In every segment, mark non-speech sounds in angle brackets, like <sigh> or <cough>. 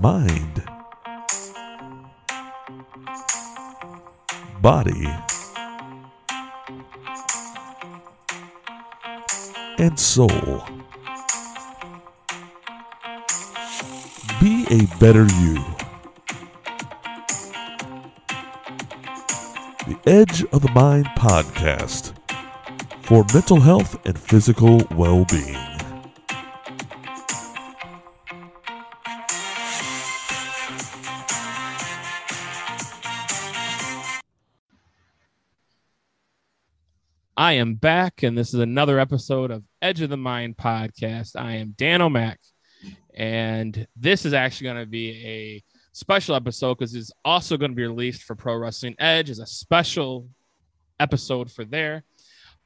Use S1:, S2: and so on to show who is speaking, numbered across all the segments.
S1: mind, body, and soul. Be a better you. The Edge of the Mind podcast for mental health and physical well being.
S2: I am back, and this is another episode of Edge of the Mind podcast. I am Dan O'Mac, and this is actually going to be a special episode because it's also going to be released for Pro Wrestling Edge as a special episode for there.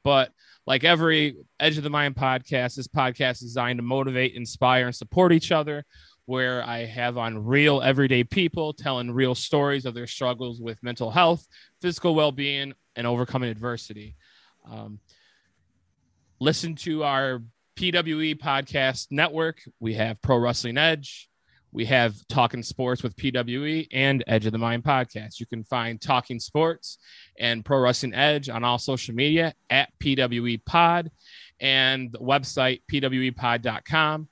S2: But like every Edge of the Mind podcast, this podcast is designed to motivate, inspire, and support each other. Where I have on real everyday people telling real stories of their struggles with mental health, physical well being, and overcoming adversity. Um, listen to our PWE podcast network. We have Pro Wrestling Edge. We have Talking Sports with PWE and Edge of the Mind podcast. You can find Talking Sports and Pro Wrestling Edge on all social media at PWE Pod and the website pwepod.com.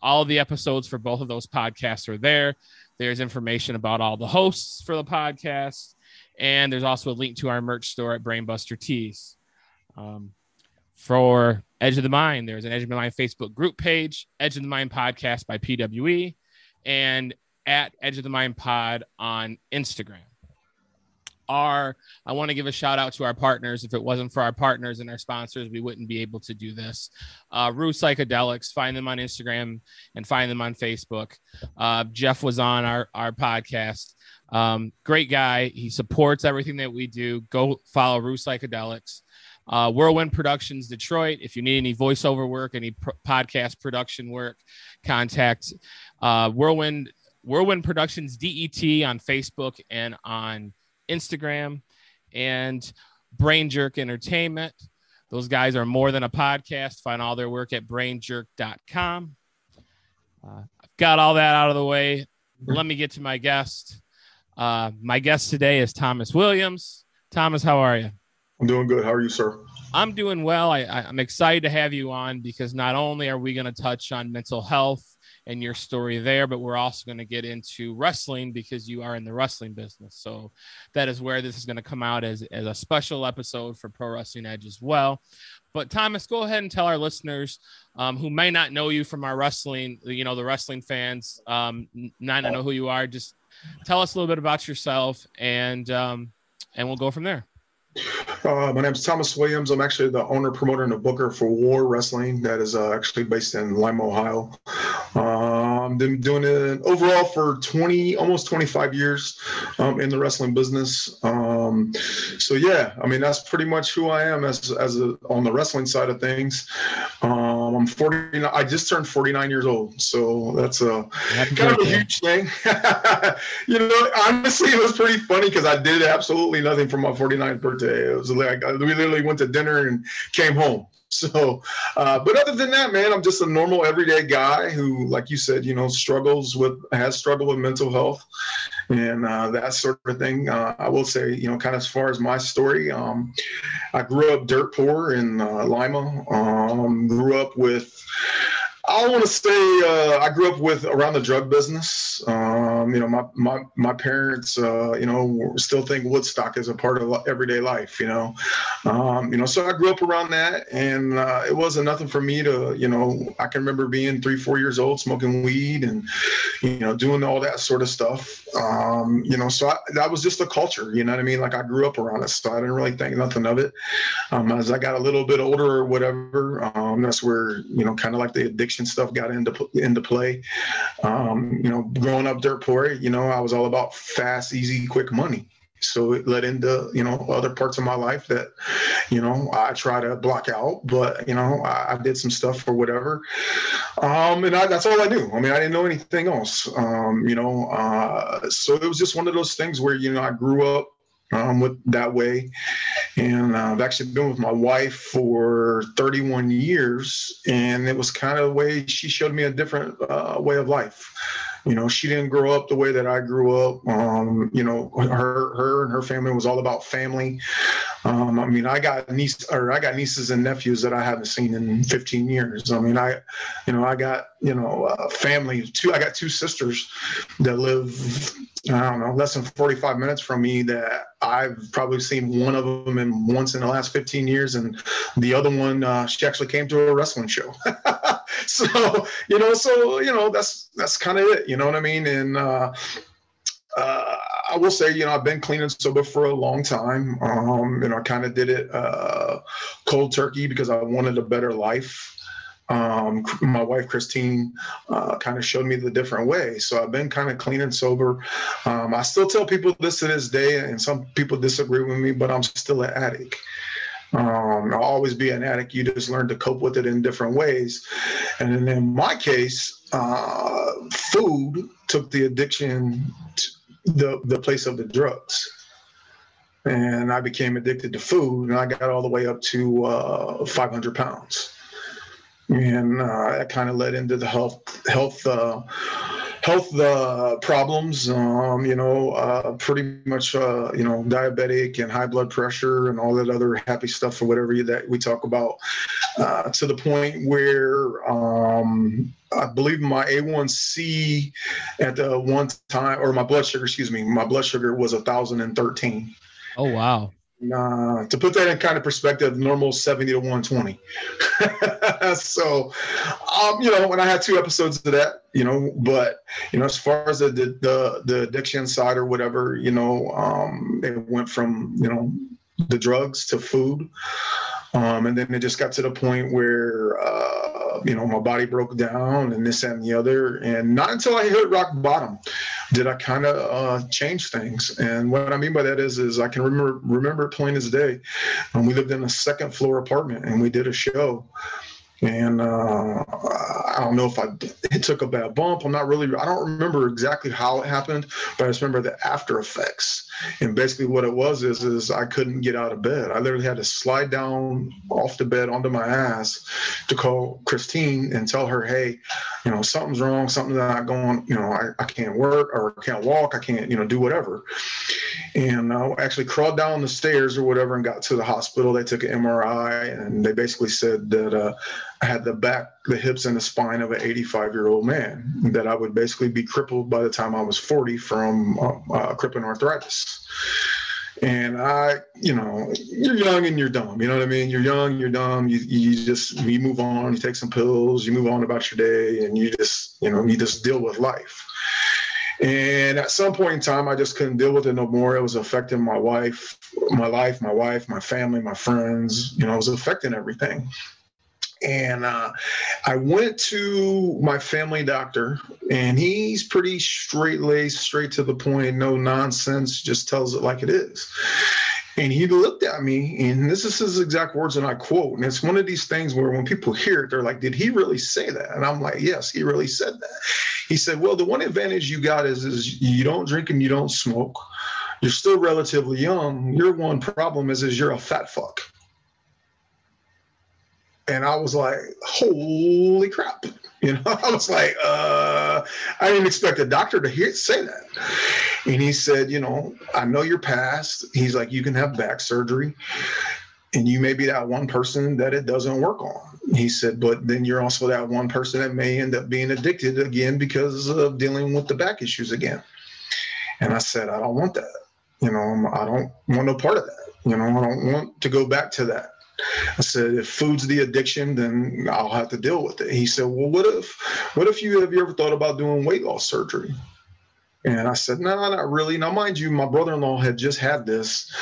S2: All the episodes for both of those podcasts are there. There's information about all the hosts for the podcast, and there's also a link to our merch store at Brainbuster Tees. Um, for Edge of the Mind, there's an Edge of the Mind Facebook group page, Edge of the Mind podcast by PWE, and at Edge of the Mind pod on Instagram. Our, I want to give a shout out to our partners. If it wasn't for our partners and our sponsors, we wouldn't be able to do this. Uh, Roo Psychedelics, find them on Instagram and find them on Facebook. Uh, Jeff was on our, our podcast. Um, great guy. He supports everything that we do. Go follow Roo Psychedelics. Uh, Whirlwind Productions Detroit. If you need any voiceover work, any podcast production work, contact uh, Whirlwind Whirlwind Productions DET on Facebook and on Instagram, and Brain Jerk Entertainment. Those guys are more than a podcast. Find all their work at brainjerk.com. Uh, I've got all that out of the way. Let me get to my guest. Uh, my guest today is Thomas Williams. Thomas, how are you?
S3: I'm doing good. How are you, sir?
S2: I'm doing well. I, am excited to have you on because not only are we going to touch on mental health and your story there, but we're also going to get into wrestling because you are in the wrestling business. So that is where this is going to come out as, as a special episode for Pro Wrestling Edge as well. But Thomas, go ahead and tell our listeners um, who may not know you from our wrestling, you know, the wrestling fans, um, not know who you are. Just tell us a little bit about yourself, and um, and we'll go from there.
S3: Uh, my name is Thomas Williams. I'm actually the owner, promoter, and a booker for War Wrestling. That is uh, actually based in Lima, Ohio. Um, been doing it overall for 20, almost 25 years um, in the wrestling business. Um, so yeah, I mean that's pretty much who I am as as a, on the wrestling side of things. Um, I'm 49. I just turned 49 years old, so that's a kind of a huge thing. <laughs> you know, honestly, it was pretty funny because I did absolutely nothing for my 49th birthday. It was like we literally went to dinner and came home. <laughs> So, uh, but other than that, man, I'm just a normal everyday guy who, like you said, you know, struggles with has struggled with mental health and uh, that sort of thing. Uh, I will say, you know, kind of as far as my story, um, I grew up dirt poor in uh, Lima. Um, grew up with I want to say uh, I grew up with around the drug business. Um, you know, my my my parents, uh, you know, still think Woodstock is a part of everyday life. You know, um, you know, so I grew up around that, and uh, it wasn't nothing for me to, you know, I can remember being three, four years old, smoking weed, and you know, doing all that sort of stuff. Um, you know, so I, that was just the culture. You know what I mean? Like I grew up around it, so I didn't really think nothing of it. Um, as I got a little bit older or whatever, um, that's where you know, kind of like the addiction stuff got into into play. Um, you know, growing up dirt poor, you know, I was all about fast, easy, quick money. So it led into you know other parts of my life that you know I try to block out, but you know I, I did some stuff or whatever, um, and I, that's all I knew. I mean, I didn't know anything else. Um, you know, uh, so it was just one of those things where you know I grew up um, with that way, And uh, I've actually been with my wife for 31 years, and it was kind of the way she showed me a different uh, way of life. You know, she didn't grow up the way that I grew up. Um, you know, her her and her family was all about family. Um, I mean, I got niece or I got nieces and nephews that I haven't seen in 15 years. I mean, I, you know, I got you know uh, family. Two, I got two sisters that live I don't know, less than 45 minutes from me that I've probably seen one of them in once in the last 15 years. And the other one, uh, she actually came to a wrestling show. <laughs> so, you know, so, you know, that's, that's kind of it, you know what I mean? And, uh, uh, I will say, you know, I've been clean and sober for a long time. Um, you know, I kind of did it uh, cold turkey because I wanted a better life um, my wife Christine uh, kind of showed me the different way. So I've been kind of clean and sober. Um, I still tell people this to this day, and some people disagree with me, but I'm still an addict. Um, I'll always be an addict. You just learn to cope with it in different ways. And in my case, uh, food took the addiction to the, the place of the drugs and I became addicted to food, and I got all the way up to uh, 500 pounds and uh, that kind of led into the health health uh, health uh, problems. Um, you know, uh, pretty much uh, you know diabetic and high blood pressure and all that other happy stuff or whatever that we talk about. Uh, to the point where um, I believe my A1C at the one time, or my blood sugar, excuse me, my blood sugar was a thousand and thirteen.
S2: Oh wow!
S3: Uh, to put that in kind of perspective, normal 70 to 120. <laughs> so, um, you know, when I had two episodes of that, you know, but, you know, as far as the, the, the addiction side or whatever, you know, um, it went from, you know, the drugs to food. Um, and then it just got to the point where, uh, you know, my body broke down and this and the other. And not until I hit rock bottom did I kind of uh, change things. And what I mean by that is, is I can remember remember plain as day when we lived in a second floor apartment and we did a show and uh, I don't know if I it took a bad bump. I'm not really. I don't remember exactly how it happened, but I just remember the after effects. And basically, what it was is is I couldn't get out of bed. I literally had to slide down off the bed onto my ass to call Christine and tell her, hey, you know, something's wrong. Something's not going. You know, I, I can't work or can't walk. I can't, you know, do whatever. And I actually crawled down the stairs or whatever and got to the hospital. They took an MRI and they basically said that. Uh, I had the back, the hips, and the spine of an 85 year old man. That I would basically be crippled by the time I was 40 from uh, uh, crippling arthritis. And I, you know, you're young and you're dumb. You know what I mean? You're young, you're dumb. You, you just you move on. You take some pills. You move on about your day, and you just, you know, you just deal with life. And at some point in time, I just couldn't deal with it no more. It was affecting my wife, my life, my wife, my family, my friends. You know, it was affecting everything and uh, I went to my family doctor, and he's pretty straight laced, straight to the point, no nonsense, just tells it like it is. And he looked at me, and this is his exact words, and I quote. And it's one of these things where when people hear it, they're like, Did he really say that? And I'm like, Yes, he really said that. He said, Well, the one advantage you got is, is you don't drink and you don't smoke. You're still relatively young. Your one problem is, is you're a fat fuck. And I was like, holy crap. <laughs> You know, I was like, uh, I didn't expect a doctor to hear say that. And he said, you know, I know you're past. He's like, you can have back surgery. And you may be that one person that it doesn't work on. He said, but then you're also that one person that may end up being addicted again because of dealing with the back issues again. And I said, I don't want that. You know, I don't want no part of that. You know, I don't want to go back to that. I said, if food's the addiction, then I'll have to deal with it. He said, well, what if, what if you have you ever thought about doing weight loss surgery? And I said, no, nah, not really. Now, mind you, my brother-in-law had just had this.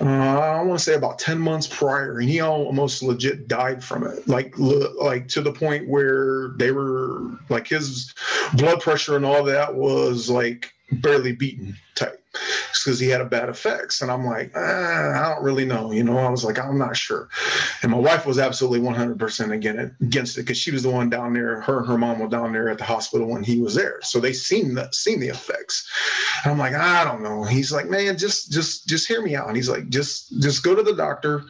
S3: Uh, I want to say about ten months prior, and he almost legit died from it. Like, like to the point where they were like his blood pressure and all that was like barely beaten type. Because he had a bad effects. And I'm like, ah, I don't really know. You know, I was like, I'm not sure. And my wife was absolutely 100% against it because she was the one down there. Her and her mom were down there at the hospital when he was there, so they seen the seen the effects. And I'm like, I don't know. He's like, man, just just just hear me out. And he's like, just just go to the doctor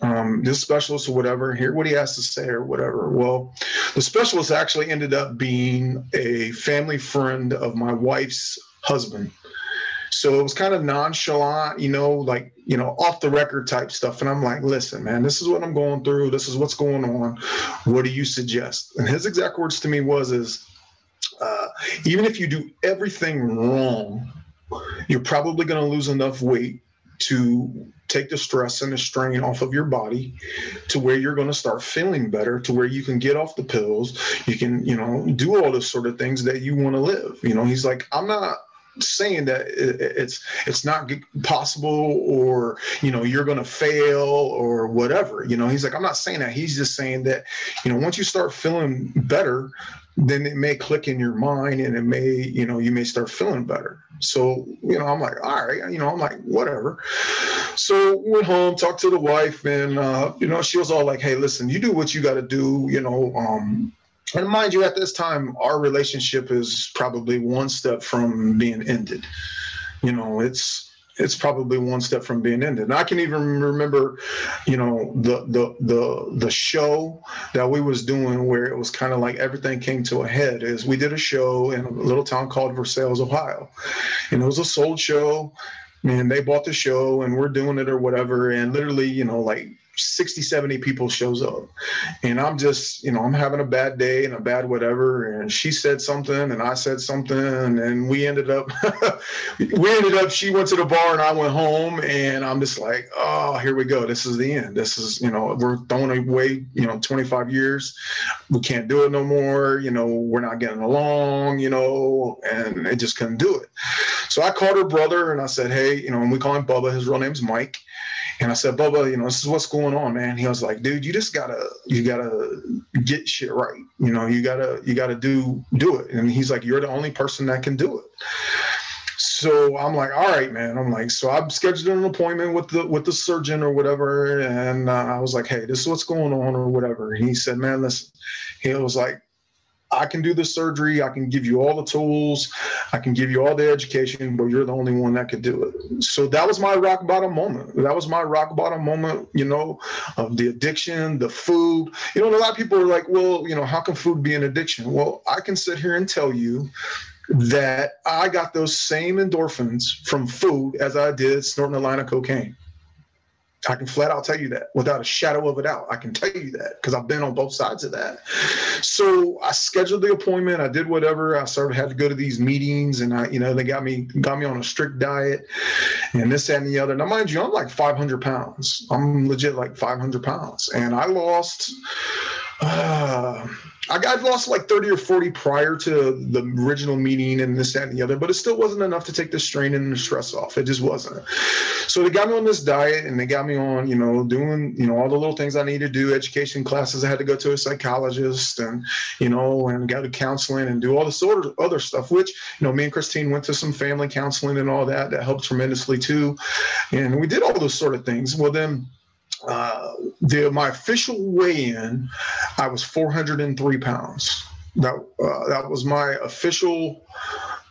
S3: um, this specialist or whatever, hear what he has to say or whatever. Well, the specialist actually ended up being a family friend of my wife's husband. So it was kind of nonchalant, you know, like, you know, off the record type stuff. And I'm like, listen, man, this is what I'm going through. This is what's going on. What do you suggest? And his exact words to me was, is uh, even if you do everything wrong, you're probably going to lose enough weight to take the stress and the strain off of your body to where you're going to start feeling better to where you can get off the pills you can you know do all those sort of things that you want to live you know he's like i'm not saying that it's it's not possible or you know you're going to fail or whatever you know he's like i'm not saying that he's just saying that you know once you start feeling better then it may click in your mind and it may you know you may start feeling better so, you know, I'm like, all right, you know, I'm like, whatever. So went home, talked to the wife, and uh, you know, she was all like, hey, listen, you do what you got to do, you know. Um, and mind you, at this time, our relationship is probably one step from being ended. You know, it's it's probably one step from being ended. And I can even remember, you know, the the the the show that we was doing where it was kind of like everything came to a head. Is we did a show in a little town called Versailles, Ohio, and it was a sold show. And they bought the show, and we're doing it or whatever. And literally, you know, like 60 70 people shows up. And i'm just you know i'm having a bad day and a bad whatever and she said something and i said something and we ended up <laughs> we ended up she went to the bar and i went home and i'm just like oh here we go. This is the end. This is you know we're throwing away you know 25 years. We can't do it no more. You know we're not getting along you know and it just couldn't do it. So i called her brother and i said hey you know and we call him bubba. His real name's mike and I said, Bubba, you know, this is what's going on, man. He was like, dude, you just gotta, you gotta get shit right. You know, you gotta, you gotta do, do it. And he's like, you're the only person that can do it. So I'm like, all right, man. I'm like, so I've scheduled an appointment with the with the surgeon or whatever, and uh, I was like, hey, this is what's going on or whatever. And he said, man, listen. He was like, I can do the surgery. I can give you all the tools. I can give you all the education, but you're the only one that could do it. So that was my rock bottom moment. That was my rock bottom moment, you know, of the addiction, the food. You know, a lot of people are like, well, you know, how can food be an addiction? Well, I can sit here and tell you that I got those same endorphins from food as I did snorting a line of cocaine. I can flat out tell you that without a shadow of a doubt. I can tell you that because I've been on both sides of that. So I scheduled the appointment. I did whatever. I sort of had to go to these meetings, and I, you know, they got me got me on a strict diet, and this that, and the other. Now, mind you, I'm like 500 pounds. I'm legit like 500 pounds, and I lost. Uh, I got lost like 30 or 40 prior to the original meeting and this, that, and the other, but it still wasn't enough to take the strain and the stress off. It just wasn't. So they got me on this diet and they got me on, you know, doing, you know, all the little things I need to do, education classes. I had to go to a psychologist and, you know, and go to counseling and do all this sort of other stuff, which, you know, me and Christine went to some family counseling and all that. That helped tremendously too. And we did all those sort of things. Well, then, uh, the my official weigh-in, I was 403 pounds. That uh, that was my official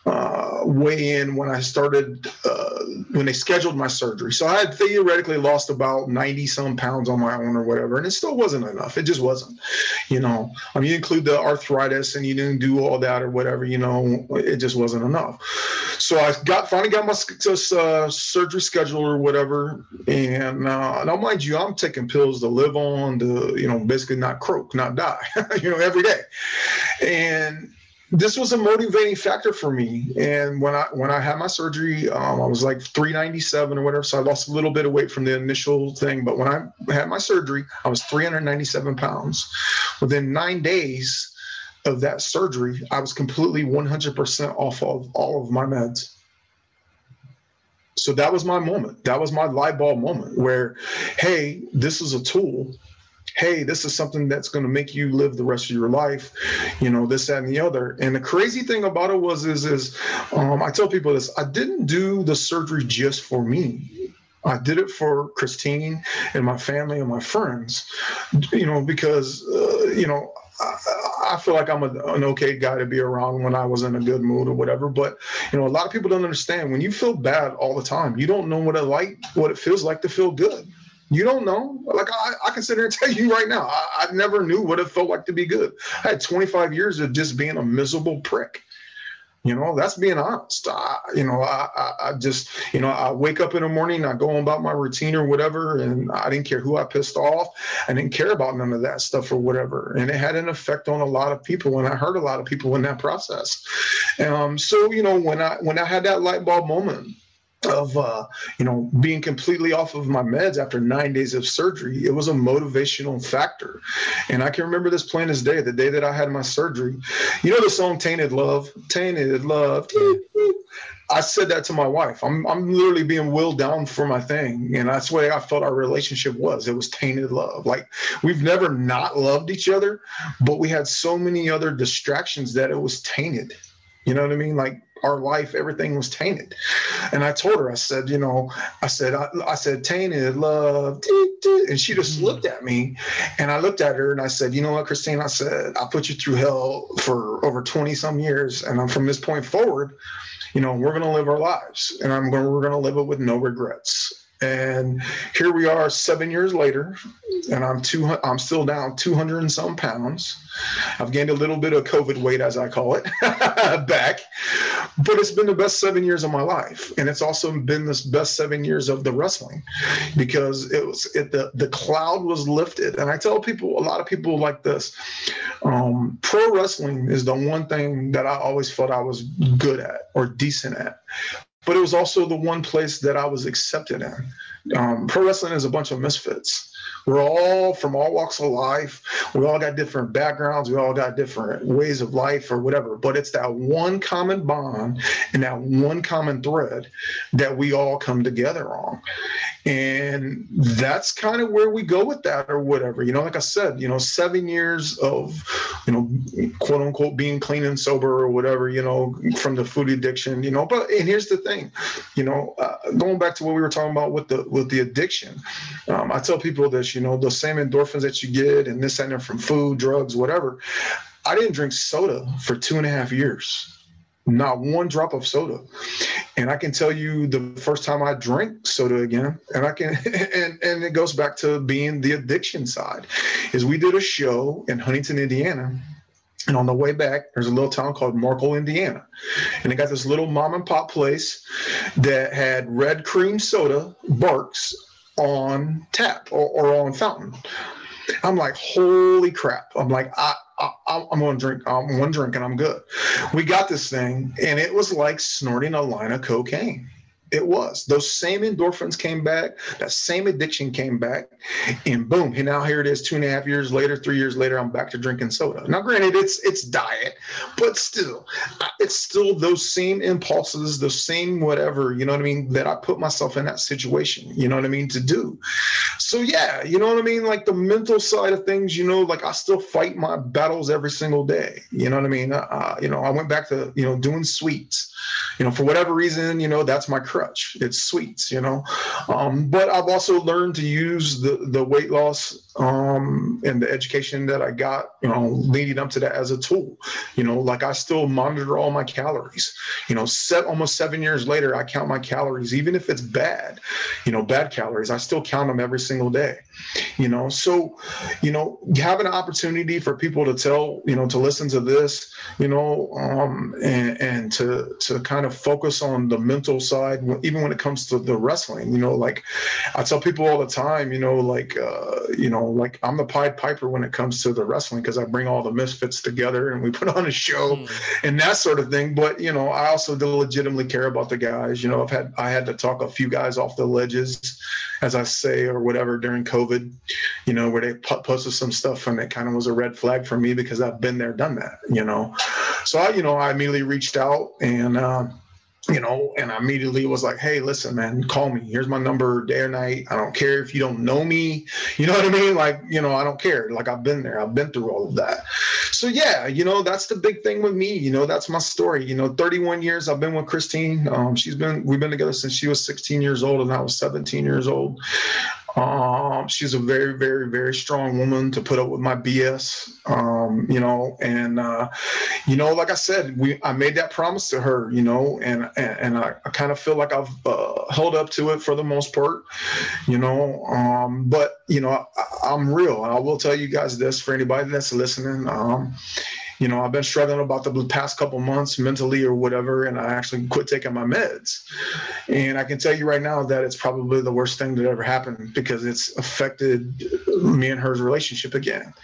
S3: uh, weigh in when I started uh, when they scheduled my surgery. So I had theoretically lost about 90 some pounds on my own or whatever, and it still wasn't enough. It just wasn't, you know. I mean, you include the arthritis and you didn't do all that or whatever, you know, it just wasn't enough. So I got finally got my uh, surgery scheduled or whatever, and uh, now mind you, I'm taking pills to live on, to you know, basically not croak, not die, <laughs> you know, every day, and this was a motivating factor for me. And when I when I had my surgery, um, I was like 397 or whatever, so I lost a little bit of weight from the initial thing. But when I had my surgery, I was 397 pounds. Within nine days of that surgery, I was completely 100% off of all of my meds. So that was my moment. That was my light bulb moment where, hey, this is a tool hey, this is something that's going to make you live the rest of your life, you know, this, that, and the other. And the crazy thing about it was, is, is um, I tell people this, I didn't do the surgery just for me. I did it for Christine and my family and my friends, you know, because, uh, you know, I, feel like I'm a, an okay guy to be around when I was in a good mood or whatever. But you know, a lot of people don't understand when you feel bad all the time, you don't know what it like, what it feels like to feel good. You don't know. Like I, I can sit here and tell you right now, I, I never knew what it felt like to be good. I had 25 years of just being a miserable prick. You know, that's being honest. I, you know, I, I, just, you know, I wake up in the morning, I go about my routine or whatever, and I didn't care who I pissed off. I didn't care about none of that stuff or whatever. And it had an effect on a lot of people, and I hurt a lot of people in that process. Um, so, you know, when I when I had that light bulb moment, of uh, you know being completely off of my meds after nine days of surgery. It was a motivational factor. And i can remember this plain as day the day that i had my surgery. You know the song tainted love? Tainted love. I said that to my wife. I'm, I'm literally being willed down for my thing. And that's the way i felt our relationship was. It was tainted love. Like we've never not loved each other but we had so many other distractions that it was tainted. You know what i mean? Like our life, everything was tainted. And I told her, I said, you know, I said, I, I said, tainted love. And she just mm-hmm. looked at me and I looked at her and I said, you know what, Christine, I said, I put you through hell for over 20 some years. And I'm from this point forward, you know, we're going to live our lives and I'm going, we're going to live it with no regrets. And here we are seven years later, and I'm two. I'm still down 200 and some pounds. I've gained a little bit of COVID weight, as I call it, <laughs> back. But it's been the best seven years of my life, and it's also been the best seven years of the wrestling, because it was it, the the cloud was lifted. And I tell people, a lot of people like this. Um, pro wrestling is the one thing that I always felt I was good at or decent at but it was also the one place that I was accepted in. Um, pro wrestling is a bunch of misfits. We're all from all walks of life. We all got different backgrounds. We all got different ways of life or whatever. But it's that one common bond and that one common thread that we all come together on. And that's kind of where we go with that or whatever. You know, like I said, you know, seven years of, you know, quote unquote being clean and sober or whatever, you know, from the food addiction, you know. But and here's the thing, you know, uh, going back to what we were talking about with the with the addiction, um, I tell people this, you know, those same endorphins that you get and this and that from food, drugs, whatever. I didn't drink soda for two and a half years not one drop of soda. And I can tell you the first time I drank soda again, and I can, <laughs> and, and it goes back to being the addiction side, is we did a show in Huntington, Indiana. And on the way back, there's a little town called Markle, Indiana. And they got this little mom and pop place that had red cream soda, Barq's, on tap or, or on fountain. I'm like, holy crap. I'm like, I, I, am going to drink um, one drink and I'm good. We got this thing, and it was like snorting a line of cocaine. It was. Those same endorphins came back. That same addiction came back. And boom, and now here it is two and a half years later, three years later, I'm back to drinking soda. Now, granted, it's it's diet, but still, it's still those same impulses, the same whatever, you know what I mean, that I put myself in that situation, you know what I mean, to do. So yeah, you know what I mean? Like the mental side of things, you know, like I still fight my battles every single day. You know what I mean? Uh, you know, I went back to, you know, doing sweets you know, for whatever reason, you know, that's my crutch. It's sweets, you know. Um, but I've also learned to use the the weight loss um, and the education that I got, you know, leading up to that as a tool. You know, like I still monitor all my calories. You know, set almost seven years later, I count my calories, even if it's bad. You know, bad calories, I still count them every single day. You know, so you know, have an opportunity for people to tell, you know, to listen to this, you know, um, and and to to kind of focus on the mental side, even when it comes to the wrestling. You know, like I tell people all the time, you know, like uh, you know, like I'm the Pied Piper when it comes to the wrestling because I bring all the misfits together and we <laughs> put on a show mm. and that sort of thing. But you know, I also legitimately care about the guys. You know, I've had I had to talk a few guys off the ledges, as I say, or whatever during COVID. You know, where they posted some stuff and it kind of was a red flag for me because I've been there, done that. You know, so I, you know, I immediately reached out and. Uh, you know, and I immediately was like, hey, listen, man, call me. Here's my number day or night. I don't care if you don't know me. You know what I mean? Like, you know, I don't care. Like, I've been there, I've been through all of that. So, yeah, you know, that's the big thing with me. You know, that's my story. You know, 31 years I've been with Christine. Um, she's been, we've been together since she was 16 years old and I was 17 years old. Um, she's a very, very, very strong woman to put up with my BS. Um, you know, and uh, you know, like I said, we I made that promise to her, you know, and and, and I, I kind of feel like I've uh, held up to it for the most part, you know. Um, but you know, I, am real, and I will tell you guys this for anybody that's listening. You know, I've been struggling about the past couple months mentally or whatever, and I actually quit taking my meds. And I can tell you right now that it's probably the worst thing that ever happened because it's affected me and her's relationship again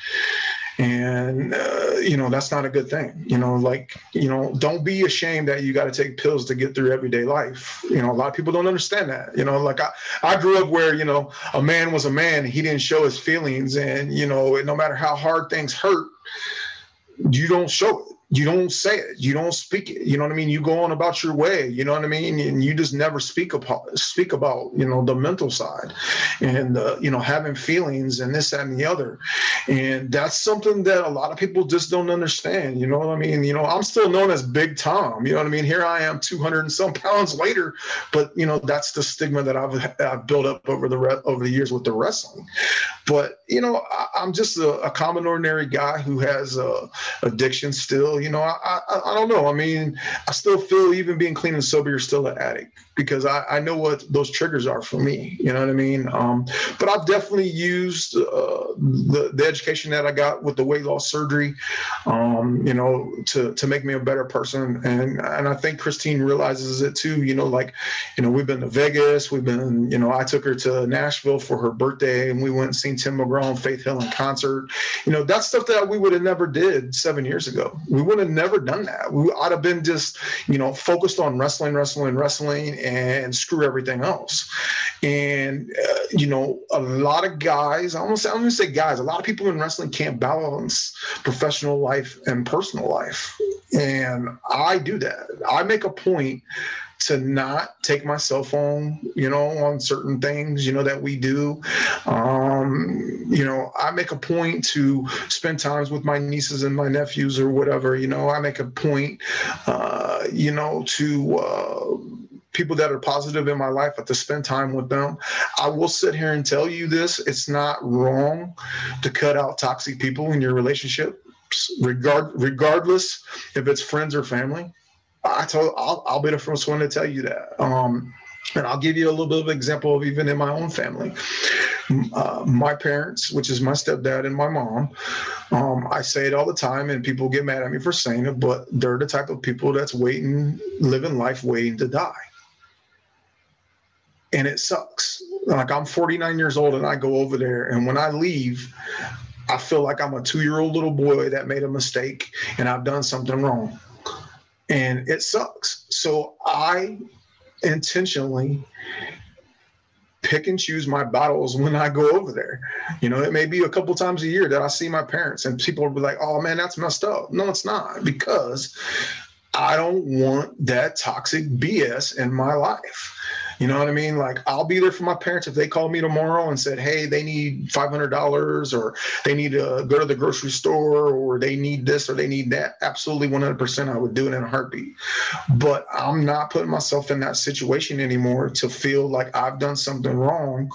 S3: and uh, you know that's not a good thing you know like you know don't be ashamed that you got to take pills to get through everyday life you know a lot of people don't understand that you know like i i grew up where you know a man was a man he didn't show his feelings and you know no matter how hard things hurt you don't show it you don't say it you don't speak it you know what i mean? You go on about your way you know what i mean? And you just never speak about speak about you know the mental side and uh, you know having feelings and this that, and the other. And that's something that a lot of people just don't understand you know what i mean? You know i'm still known as big tom you know what i mean? Here i am 200 and some <laughs> pounds later but you know that's the stigma that i've, I've built up over the re- over the years with the wrestling. But you know I, am just a, a, common ordinary guy who has uh, addiction still you know, I, I, I don't know. I mean, I still feel even being clean and sober, you're still an addict because I, I know what those triggers are for me. You know what I mean? Um, but I've definitely used uh, the, the education that I got with the weight loss surgery, um, you know, to, to make me a better person. And, and I think Christine realizes it too, you know, like, you know, we've been to Vegas, we've been, you know, I took her to Nashville for her birthday and we went and seen Tim McGraw and Faith Hill in concert. You know, that's stuff that we would have never did seven years ago. We would have never done that. We ought have been just, you know, focused on wrestling, wrestling, wrestling screw everything else. And uh, you know, a lot of guys, I almost I'm gonna say guys, a lot of people in wrestling can't balance professional life and personal life. And I do that. I make a point to not take my cell phone, you know, on certain things, you know, that we do. Um, you know, I make a point to spend times with my nieces and my nephews or whatever, you know, I make a point, uh, you know, to, uh, people that are positive in my life but to spend time with them. I will sit here and tell you this it's not wrong to cut out toxic people in your relationship, regard, regardless if it's friends or family. I told I'll, I'll be the first one to tell you that. Um, and I'll give you a little bit of example of even in my own family. Uh, my parents, which is my stepdad and my mom, um, I say it all the time, and people get mad at me for saying it, but they're the type of people that's waiting, living life waiting to die and it sucks. Like I'm 49 years old and I go over there, and when I leave, I feel like I'm a two year old little boy that made a mistake and I've done something wrong. And it sucks. So I intentionally pick and choose my battles when I go over there. You know, it may be a couple times a year that I see my parents and people will be like, oh man, that's messed up. No, it's not because I don't want that toxic BS in my life. You know what I mean? Like I'll be there for my parents if they call me tomorrow and said, "Hey, they need five hundred dollars, or they need to go to the grocery store, or they need this, or they need that." Absolutely, one hundred percent, I would do it in a heartbeat. But I'm not putting myself in that situation anymore to feel like I've done something wrong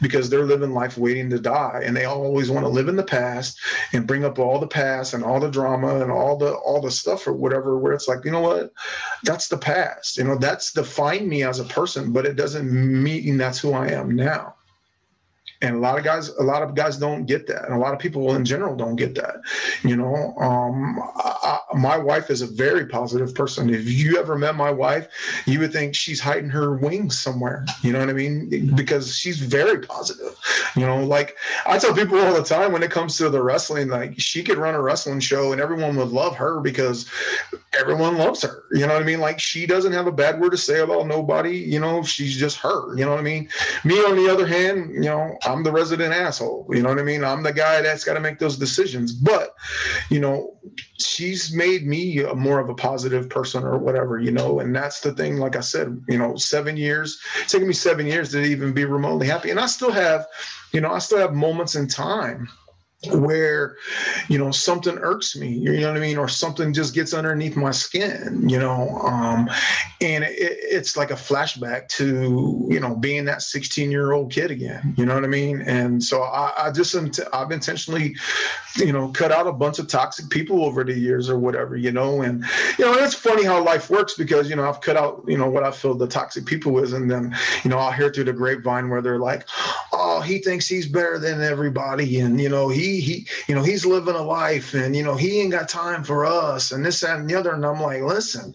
S3: because they're living life waiting to die, and they always want to live in the past and bring up all the past and all the drama and all the all the stuff or whatever. Where it's like, you know what, that's the past. You know, that's defined me as a person, but it doesn't mean that's who I am now. And a lot of guys a lot of guys don't get that. And a lot of people in general don't get that you know? Um, I, my wife is a very positive person. If you ever met my wife you would think she's hiding her wings somewhere. You know what i mean? Because she's very positive. You know like i tell people all the time when it comes to the wrestling like she could run a wrestling show and everyone would love her because everyone loves her. You know what i mean? Like she doesn't have a bad word to say about nobody. You know she's just her. You know what i mean? Me on the other hand you know I'm the resident asshole. You know what I mean? I'm the guy that's got to make those decisions. But, you know, she she's made me more of a positive person or whatever, you know. And that's the thing. Like I said, you know, seven years. It's taken me seven years to even be remotely happy, and I still have, you know, I still have moments in time where you know something irks me you know what i mean? Or something just gets underneath my skin you know? Um and it, it's like a flashback to you know being that 16 year old kid again you know what i mean? And so i, I just i've intentionally you know cut out a bunch of toxic people over the years or whatever you know? And you know it's funny how life works because you know i've cut out you know what i feel the toxic people is and then you know i'll hear through the grapevine where they're like he thinks he's better than everybody and you know he he you know he's living a life and you know he ain't got time for us and this that, and the other and i'm like listen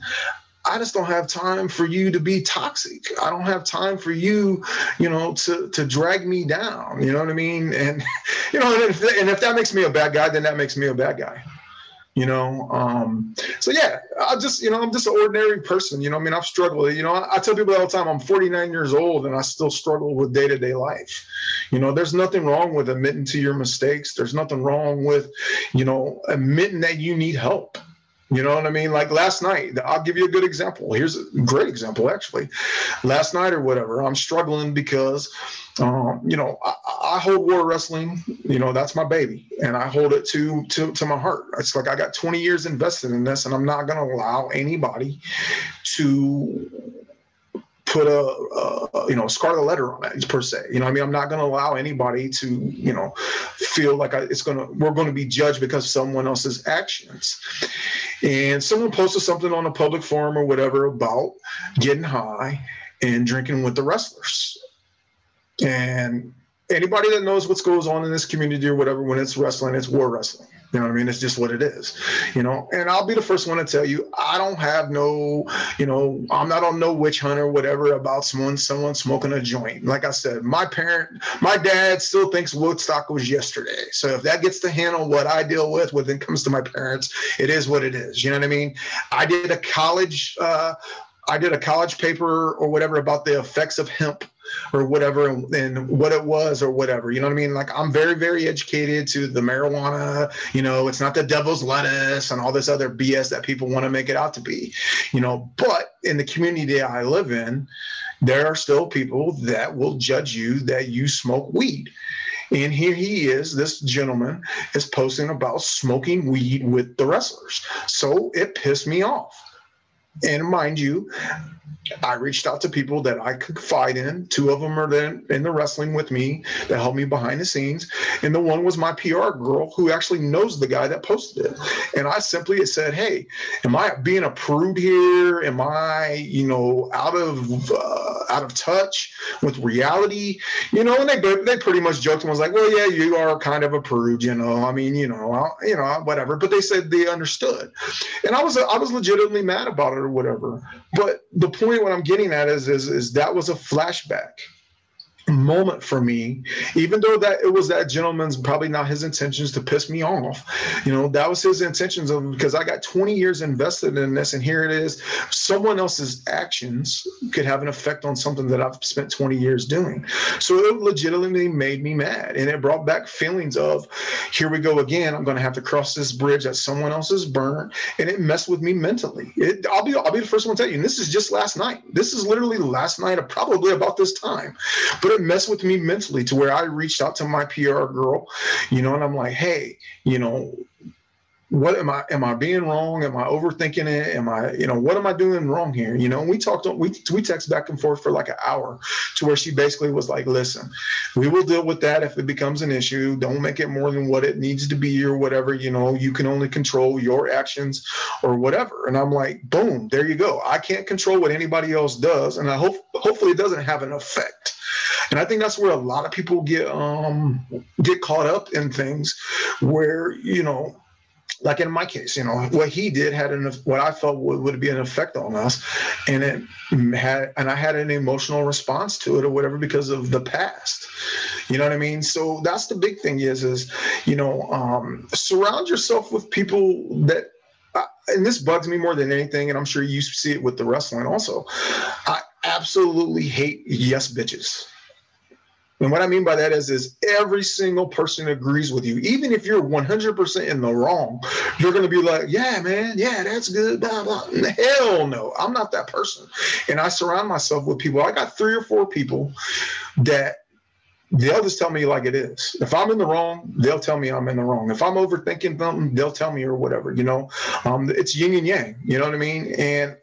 S3: I just don't have time for you to be toxic. I don't have time for you, you know, to to drag me down. You know what I mean? And <laughs> you know, and if, and if that makes me a bad guy, then that makes me a bad guy you know um so yeah i just you know i'm just an ordinary person you know i mean i've struggled you know I, I, tell people all the time i'm 49 years old and i still struggle with day-to-day life. You know there's nothing wrong with admitting to your mistakes. There's nothing wrong with you know admitting that you need help you know what I mean? Like last night, I'll give you a good example. Here's a great example, actually. Last night or whatever, I'm struggling because, um, you know, I, I, hold war wrestling. You know, that's my baby, and I hold it to to to my heart. It's like I got 20 years invested in this, and I'm not going to allow anybody to put a, a, you know scarlet letter on it per se. You know i mean? I'm not going to allow anybody to you know feel like I, it's going to we're going to be judged because someone else's actions. And someone posted something on a public forum or whatever about getting high and drinking with the wrestlers. And anybody that knows what goes on in this community or whatever when it's wrestling it's war wrestling you know what I mean? It's just what it is, you know. And I'll be the first one to tell you, I don't have no, you know, I'm not on no witch hunt or whatever about someone someone smoking a joint. Like I said, my parent, my dad still thinks Woodstock was yesterday. So if that gets to handle what I deal with when it comes to my parents, it is what it is. You know what I mean? I did a college, uh, I did a college paper or whatever about the effects of hemp or whatever and, what it was or whatever. You know what I mean? Like I'm very, very educated to the marijuana, you know, it's not the devil's lettuce and all this other BS that people want to make it out to be, you know, but in the community I live in, there are still people that will judge you that you smoke weed. And here he is, this gentleman is posting about smoking weed with the wrestlers. So it pissed me off. And mind you, I reached out to people that I could confide in. Two of them are then in the wrestling with me that helped me behind the scenes. And the one was my PR girl who actually knows the guy that posted it. And I simply said, Hey, am I being a prude here? Am I, you know, out of uh, out of touch with reality? You know, and they they pretty much joked and was like, Well, yeah, you are kind of a you know. I mean, you know, you know, whatever. But they said they understood. And I was I was legitimately mad about it or whatever. But the point what I'm getting at is, is, is that was a flashback moment for me even though that it was that gentleman's probably not his intentions to piss me off. You know that was his intentions of because i got 20 years invested in this and here it is. Someone else's actions could have an effect on something that i've spent 20 years doing. So it legitimately made me mad and it brought back feelings of here we go again. I'm going to have to cross this bridge that someone else has burned and it messed with me mentally. It, i'll be i'll be the first one to tell you and this is just last night. This is literally last night probably about this time. But it messed with me mentally to where I reached out to my PR girl, you know, and I'm like, hey, you know, what am I am I being wrong? Am I overthinking it? Am I, you know, what am I doing wrong here? You know, and we talked we we text back and forth for like an hour to where she basically was like, listen, we will deal with that if it becomes an issue. Don't make it more than what it needs to be or whatever, you know, you can only control your actions or whatever. And I'm like, boom, there you go. I can't control what anybody else does. And I hope hopefully it doesn't have an effect. And I think that's where a lot of people get um get caught up in things where, you know, like in my case, you know, what he did had an what I felt would, would be an effect on us, and it had and I had an emotional response to it or whatever because of the past. You know what I mean? So that's the big thing is is you know um, surround yourself with people that. And this bugs me more than anything, and I'm sure you see it with the wrestling also. I absolutely hate yes bitches. And what I mean by that is, is every single person agrees with you. Even if you're 100% in the wrong, you're going to be like, yeah, man, yeah, that's good. Blah, blah. Hell no, I'm not that person. And I surround myself with people. I got three or four people that they'll just tell me like it is. If I'm in the wrong, they'll tell me I'm in the wrong. If I'm overthinking something, they'll tell me or whatever. You know, um, it's yin and yang. You know what I mean? And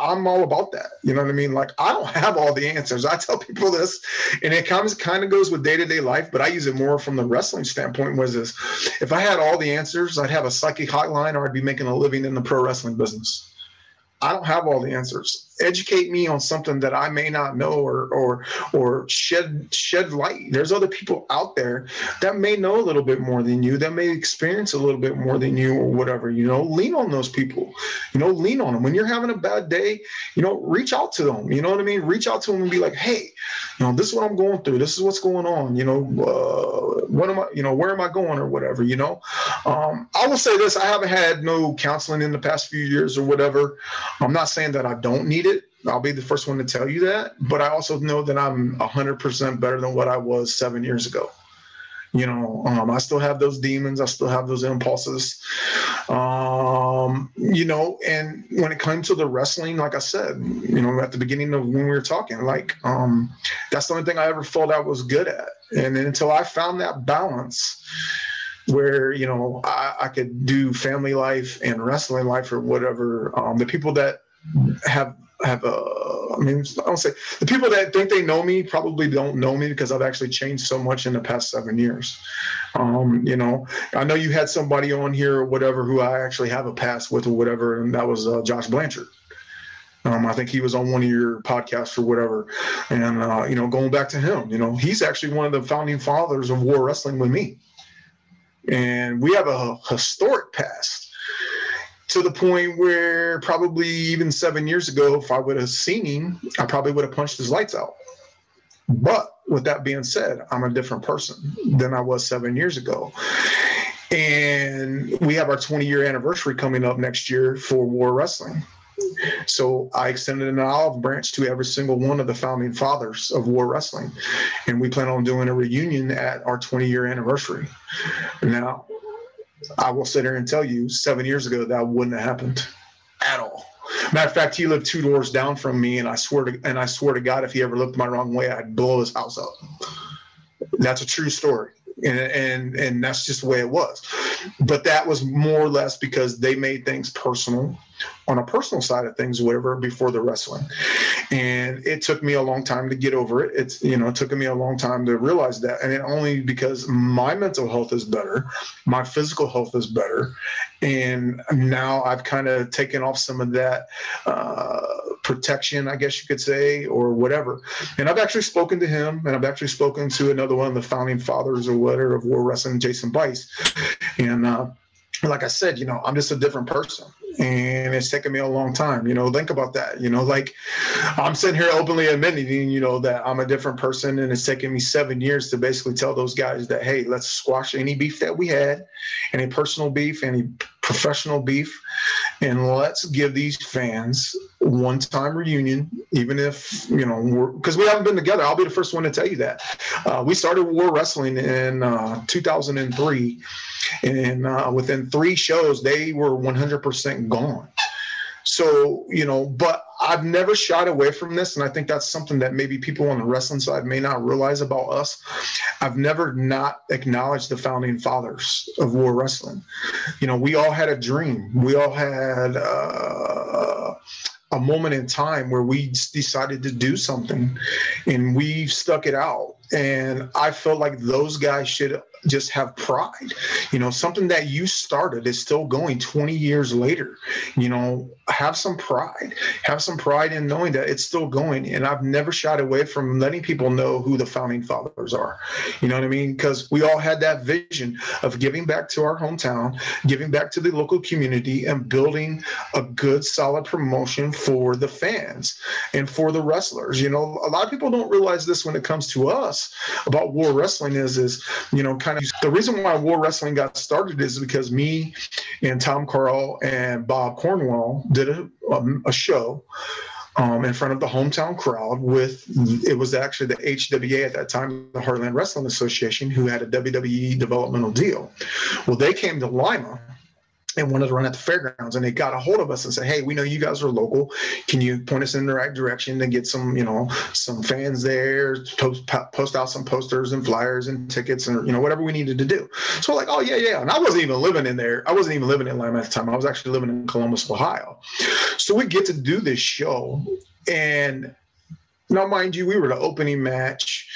S3: am all about that. You know what I mean? Like I don't have all the answers. I tell people this, and it comes kind of goes with day to day life, but I use it more from the wrestling standpoint. Was this? If I had all the answers, I'd have a psychic hotline, or I'd be making a living in the pro wrestling business. I don't have all the answers. Educate me on something that I may not know or or or shed shed light. There's other people out there that may know a little bit more than you, that may experience a little bit more than you or whatever, you know. Lean on those people. You know, lean on them. When you're having a bad day, you know, reach out to them. You know what I mean? Reach out to them and be like, "Hey, you know, this is what I'm going through. This is what's going on. You know, uh, what am I, you know, where am I going or whatever, you know?" Um, I will say this, I haven't had no counseling in the past few years or whatever. I'm not saying that I don't need it. I'll be the first one to tell you that. But I also know that I'm 100% better than what I was seven years ago. You know, um, I still have those demons. I still have those impulses. Um, you know, and when it comes to the wrestling, like I said, you know, at the beginning of when we were talking, like um, that's the only thing I ever felt I was good at. And until I found that balance, where you know I, I, could do family life and wrestling life or whatever. Um, the people that have have a, I mean, I don't say the people that think they know me probably don't know me because I've actually changed so much in the past seven years. Um, you know, I know you had somebody on here or whatever who I actually have a past with or whatever, and that was uh, Josh Blanchard. Um, I think he was on one of your podcasts or whatever. And, uh, you know, going back to him, you know, he's actually one of the founding fathers of war wrestling with me and we have a historic past to the point where probably even seven years ago, if I would have seen him, I probably would have punched his lights out. But with that being said, I'm a different person than I was seven years ago. And we have our 20 year anniversary coming up next year for War Wrestling. So I extended an olive branch to every single one of the founding fathers of war wrestling. And we plan on doing a reunion at our 20 year anniversary. Now, I will sit here and tell you, seven years ago, that wouldn't have happened at all. Matter of fact, he lived two doors down from me, and I swear to and I swear to God, if he ever looked my wrong way, I'd blow his house up. That's a true story and, and and that's just the way it was but that was more or less because they made things personal on a personal side of things whatever before the wrestling and it took me a long time to get over it it's you know it took me a long time to realize that and it only because my mental health is better my physical health is better and now i've kind of taken off some of that uh, protection, I guess you could say, or whatever. And I've actually spoken to him, and I've actually spoken to another one of the founding fathers or whatever of War Wrestling, Jason Bice. And uh, like I said, you know, I'm just a different person. And it's taken me a long time, you know. Think about that, you know. Like I'm sitting here openly admitting, you know, that I'm a different person, and it's taken me seven years to basically tell those guys that, hey, let's squash any beef that we had, any personal beef, any professional beef, and let's give these fans one time reunion, even if, you know, because we haven't been together. I'll be the first one to tell you that. Uh, we started War Wrestling in uh, 2003, and uh, within three shows, they were 100% gone. So, you know, but I've never shied away from this. And I think that's something that maybe people on the wrestling side may not realize about us. I've never not acknowledged the founding fathers of war wrestling. You know, we all had a dream. We all had uh, a moment in time where we decided to do something and we stuck it out. And I felt like those guys should just have pride. You know, something that you started is still going 20 years later. You know, have some pride. Have some pride in knowing that it's still going. And I've never shied away from letting people know who the founding fathers are. You know what I mean? Because we all had that vision of giving back to our hometown, giving back to the local community, and building a good, solid promotion for the fans and for the wrestlers. You know, a lot of people don't realize this when it comes to us about war wrestling is is, you know, kind of the reason why War Wrestling got started is because me and Tom Carl and Bob Cornwell did a, um, a show um, in front of the hometown crowd with it was actually the HWA at that time, the Heartland Wrestling Association, who had a WWE developmental deal. Well, they came to Lima and wanted to run at the fairgrounds and they got a hold of us and said hey we know you guys are local can you point us in the right direction to get some you know some fans there post, post out some posters and flyers and tickets and you know whatever we needed to do so like oh yeah yeah and i wasn't even living in there i wasn't even living in lima at the time i was actually living in columbus ohio so we get to do this show and now, mind you, we were the opening match.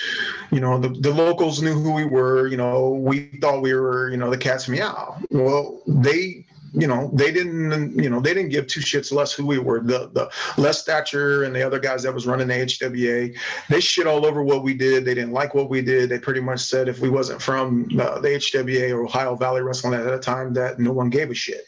S3: You know, the, the locals knew who we were. You know, we thought we were, you know, the Cats Meow. Well, they you know, they didn't, you know, they didn't give two shits less who we were. The the Les Thatcher and the other guys that was running the HWA, they shit all over what we did. They didn't like what we did. They pretty much said if we wasn't from uh, the HWA or Ohio Valley Wrestling at that time, that no one gave a shit.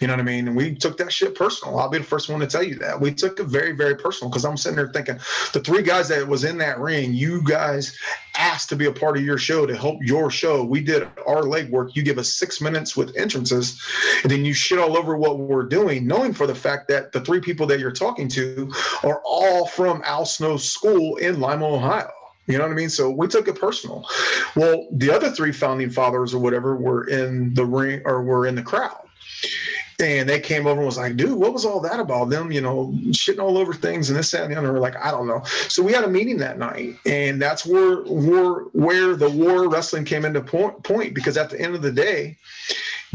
S3: You know what I mean? And we took that shit personal. I'll be the first one to tell you that. We took it very, very personal because I'm sitting there thinking the three guys that was in that ring, you guys asked to be a part of your show to help your show. We did our legwork. You give us six minutes with entrances, and then you shit all over what we're doing, knowing for the fact that the three people that you're talking to are all from Al Snow's school in Lima, Ohio. You know what I mean? So we took it personal. Well, the other three founding fathers or whatever were in the ring or were in the crowd. And they came over and was like, dude, what was all that about? Them, you know, shitting all over things and this, that, and the other. We're like, I don't know. So we had a meeting that night. And that's where, where, where the war wrestling came into point, point because at the end of the day,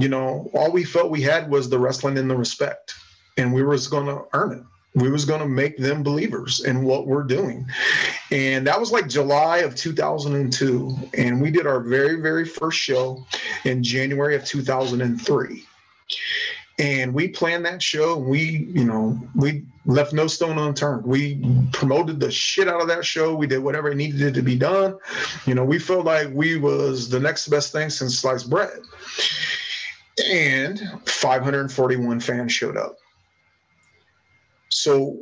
S3: you know, all we felt we had was the wrestling and the respect. And we was going to earn it. We was going to make them believers in what we're doing. And that was like july of 2002 and we did our very very first show in january of 2003 and we planned that show we you know we left no stone unturned. We promoted the shit out of that show. We did whatever needed to be done. You know we felt like we was the next best thing since sliced bread and 541 fans showed up so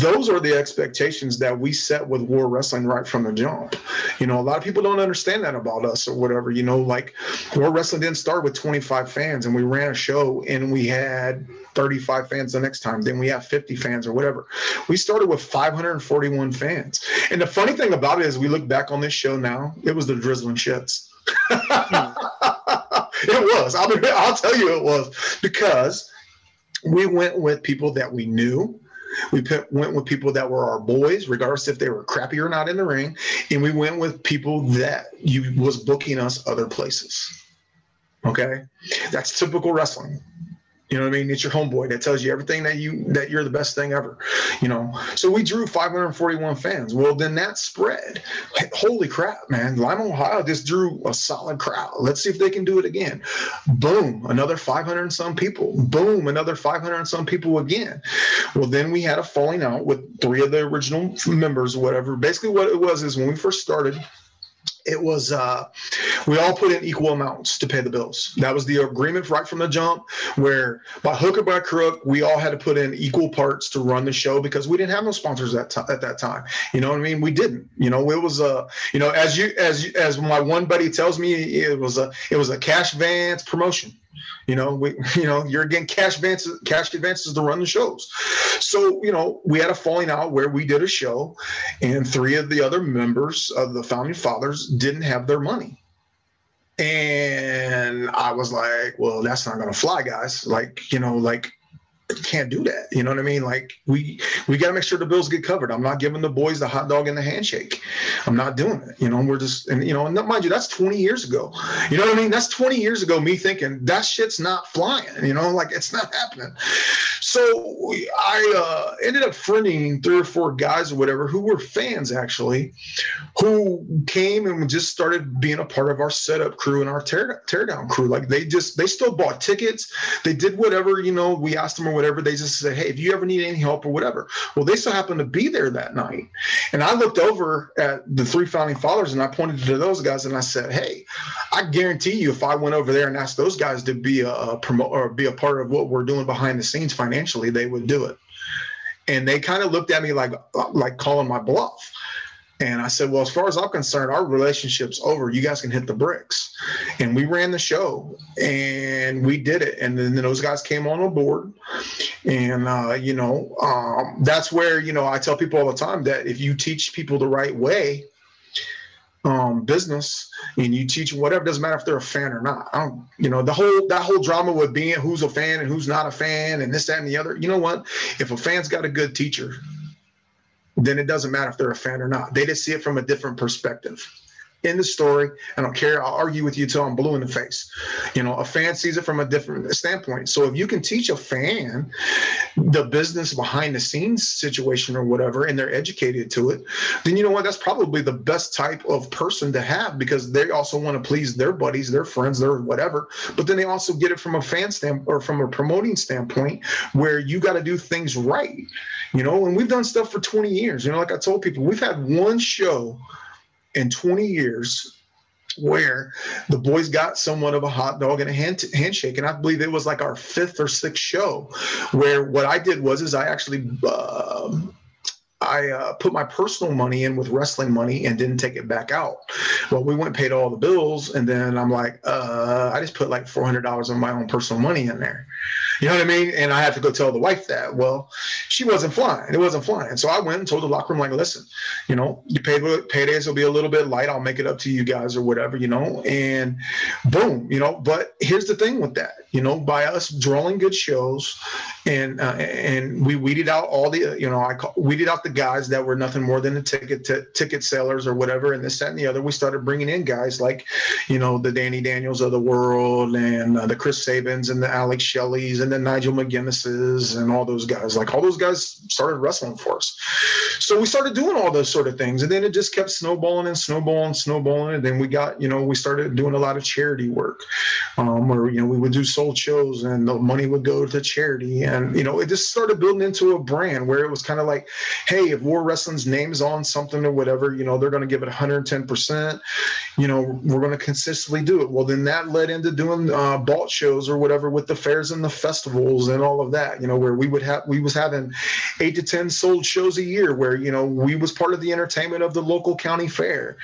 S3: those are the expectations that we set with war wrestling right from the jump. You know, a lot of people don't understand that about us or whatever. You know, like war wrestling didn't start with 25 fans and we ran a show and we had 35 fans the next time. Then we have 50 fans or whatever. We started with 541 fans. And the funny thing about it is, we look back on this show now, it was the drizzling shits. Hmm. <laughs> <laughs> it was. I'll, <laughs> be, I'll tell you it was because we went with people that we knew we put, went with people that were our boys, regardless if they were crappy or not in the ring, and we went with people that you was booking us other places. Okay, that's typical wrestling. You know what I mean? It's your homeboy that tells you everything that you that you're the best thing ever. You know. So we drew 541 fans. Well, then that spread. Holy crap, man! Lima, Ohio just drew a solid crowd. Let's see if they can do it again. Boom, another 500 and some people. Boom, another 500 and some people again. Well, then we had a falling out with three of the original members, whatever. Basically, what it was is when we first started it was uh, we all put in equal amounts to pay the bills. That was the agreement right from the jump, where by hook or by crook, we all had to put in equal parts to run the show because we didn't have no sponsors at, t- at that time. You know what I mean? We didn't. You know, it was a you know as you as as my one buddy tells me, it was a it was a cash advance promotion. You know, we, <laughs> you know, you're getting cash advances, cash advances to run the shows. So, you know, we had a falling out where we did a show, and three of the other members of the founding fathers didn't have their money. And I was like, well, that's not going to fly, guys. Like, you know, like can't do that. You know what I mean? Like we we got to make sure the bills get covered. I'm not giving the boys the hot dog and the handshake. I'm not doing it. You know, we're just and you know, and mind you, that's 20 years ago. You know what I mean? That's 20 years ago. Me thinking that shit's not flying. You know, like it's not happening. So I uh, ended up friending three or four guys or whatever who were fans actually, who came and just started being a part of our setup crew and our tear, teardown crew. Like they just they still bought tickets. They did whatever you know we asked them or whatever. They just said, hey, if you ever need any help or whatever. Well, they still happened to be there that night, and I looked over at the three founding fathers and I pointed to those guys and I said, hey, I guarantee you, if I went over there and asked those guys to be a, a promote or be a part of what we're doing behind the scenes financially, they would do it. And they kind of looked at me like like calling my bluff. And I said, well, as far as I'm concerned, our relationship's over. You guys can hit the bricks. And we ran the show and we did it. And then those guys came on board. And, uh, you know, um, that's where, you know, I tell people all the time that if you teach people the right way, um, business and you teach whatever doesn't matter if they're a fan or not. I don't, you know, the whole that whole drama with being who's a fan and who's not a fan and this, that, and the other. You know what? If a fan's got a good teacher, then it doesn't matter if they're a fan or not. They just see it from a different perspective in the story. I don't care. I'll argue with you till I'm blue in the face. You know, a fan sees it from a different standpoint. So if you can teach a fan the business behind the scenes situation or whatever, and they're educated to it, then you know what? That's probably the best type of person to have because they also want to please their buddies, their friends, their whatever. But then they also get it from a fan standpoint or from a promoting standpoint where you got to do things right. You know, and we've done stuff for 20 years. You know, like I told people, we've had one show in 20 years where the boys got somewhat of a hot dog and a hand, handshake and i believe it was like our fifth or sixth show where what i did was is i actually uh, I uh, put my personal money in with wrestling money and didn't take it back out. Well, we went and paid all the bills, and then I'm like, uh, I just put like four hundred dollars of my own personal money in there. You know what I mean? And I had to go tell the wife that. Well, she wasn't flying. It wasn't flying. So I went and told the locker room, like, listen, you know, you paid paydays will be a little bit light. I'll make it up to you guys or whatever, you know. And boom, you know. But here's the thing with that, you know, by us drawing good shows, and uh, and we weeded out all the, you know, I call, weeded out the guys that were nothing more than the ticket t- ticket sellers or whatever, and this that and the other. We started bringing in guys like, you know, the Danny Daniels of the world and uh, the Chris Sabins and the Alex Shelleys and Nigel McGuinness's and all those guys. Like all those guys started wrestling for us. So we started doing all those sort of things. And then it just kept snowballing and snowballing, snowballing. And then we got, you know, we started doing a lot of charity work um, where, you know, we would do sold shows and the money would go to charity. And, you know, it just started building into a brand where it was kind of like, hey, if War Wrestling's name's on something or whatever, you know, they're going to give it 110%. You know, we're going to consistently do it. Well, then that led into doing uh, shows or whatever with the fairs and the festivals and all of that you know where we would have we was having eight to ten sold shows a year where you know we was part of the entertainment of the local county fair.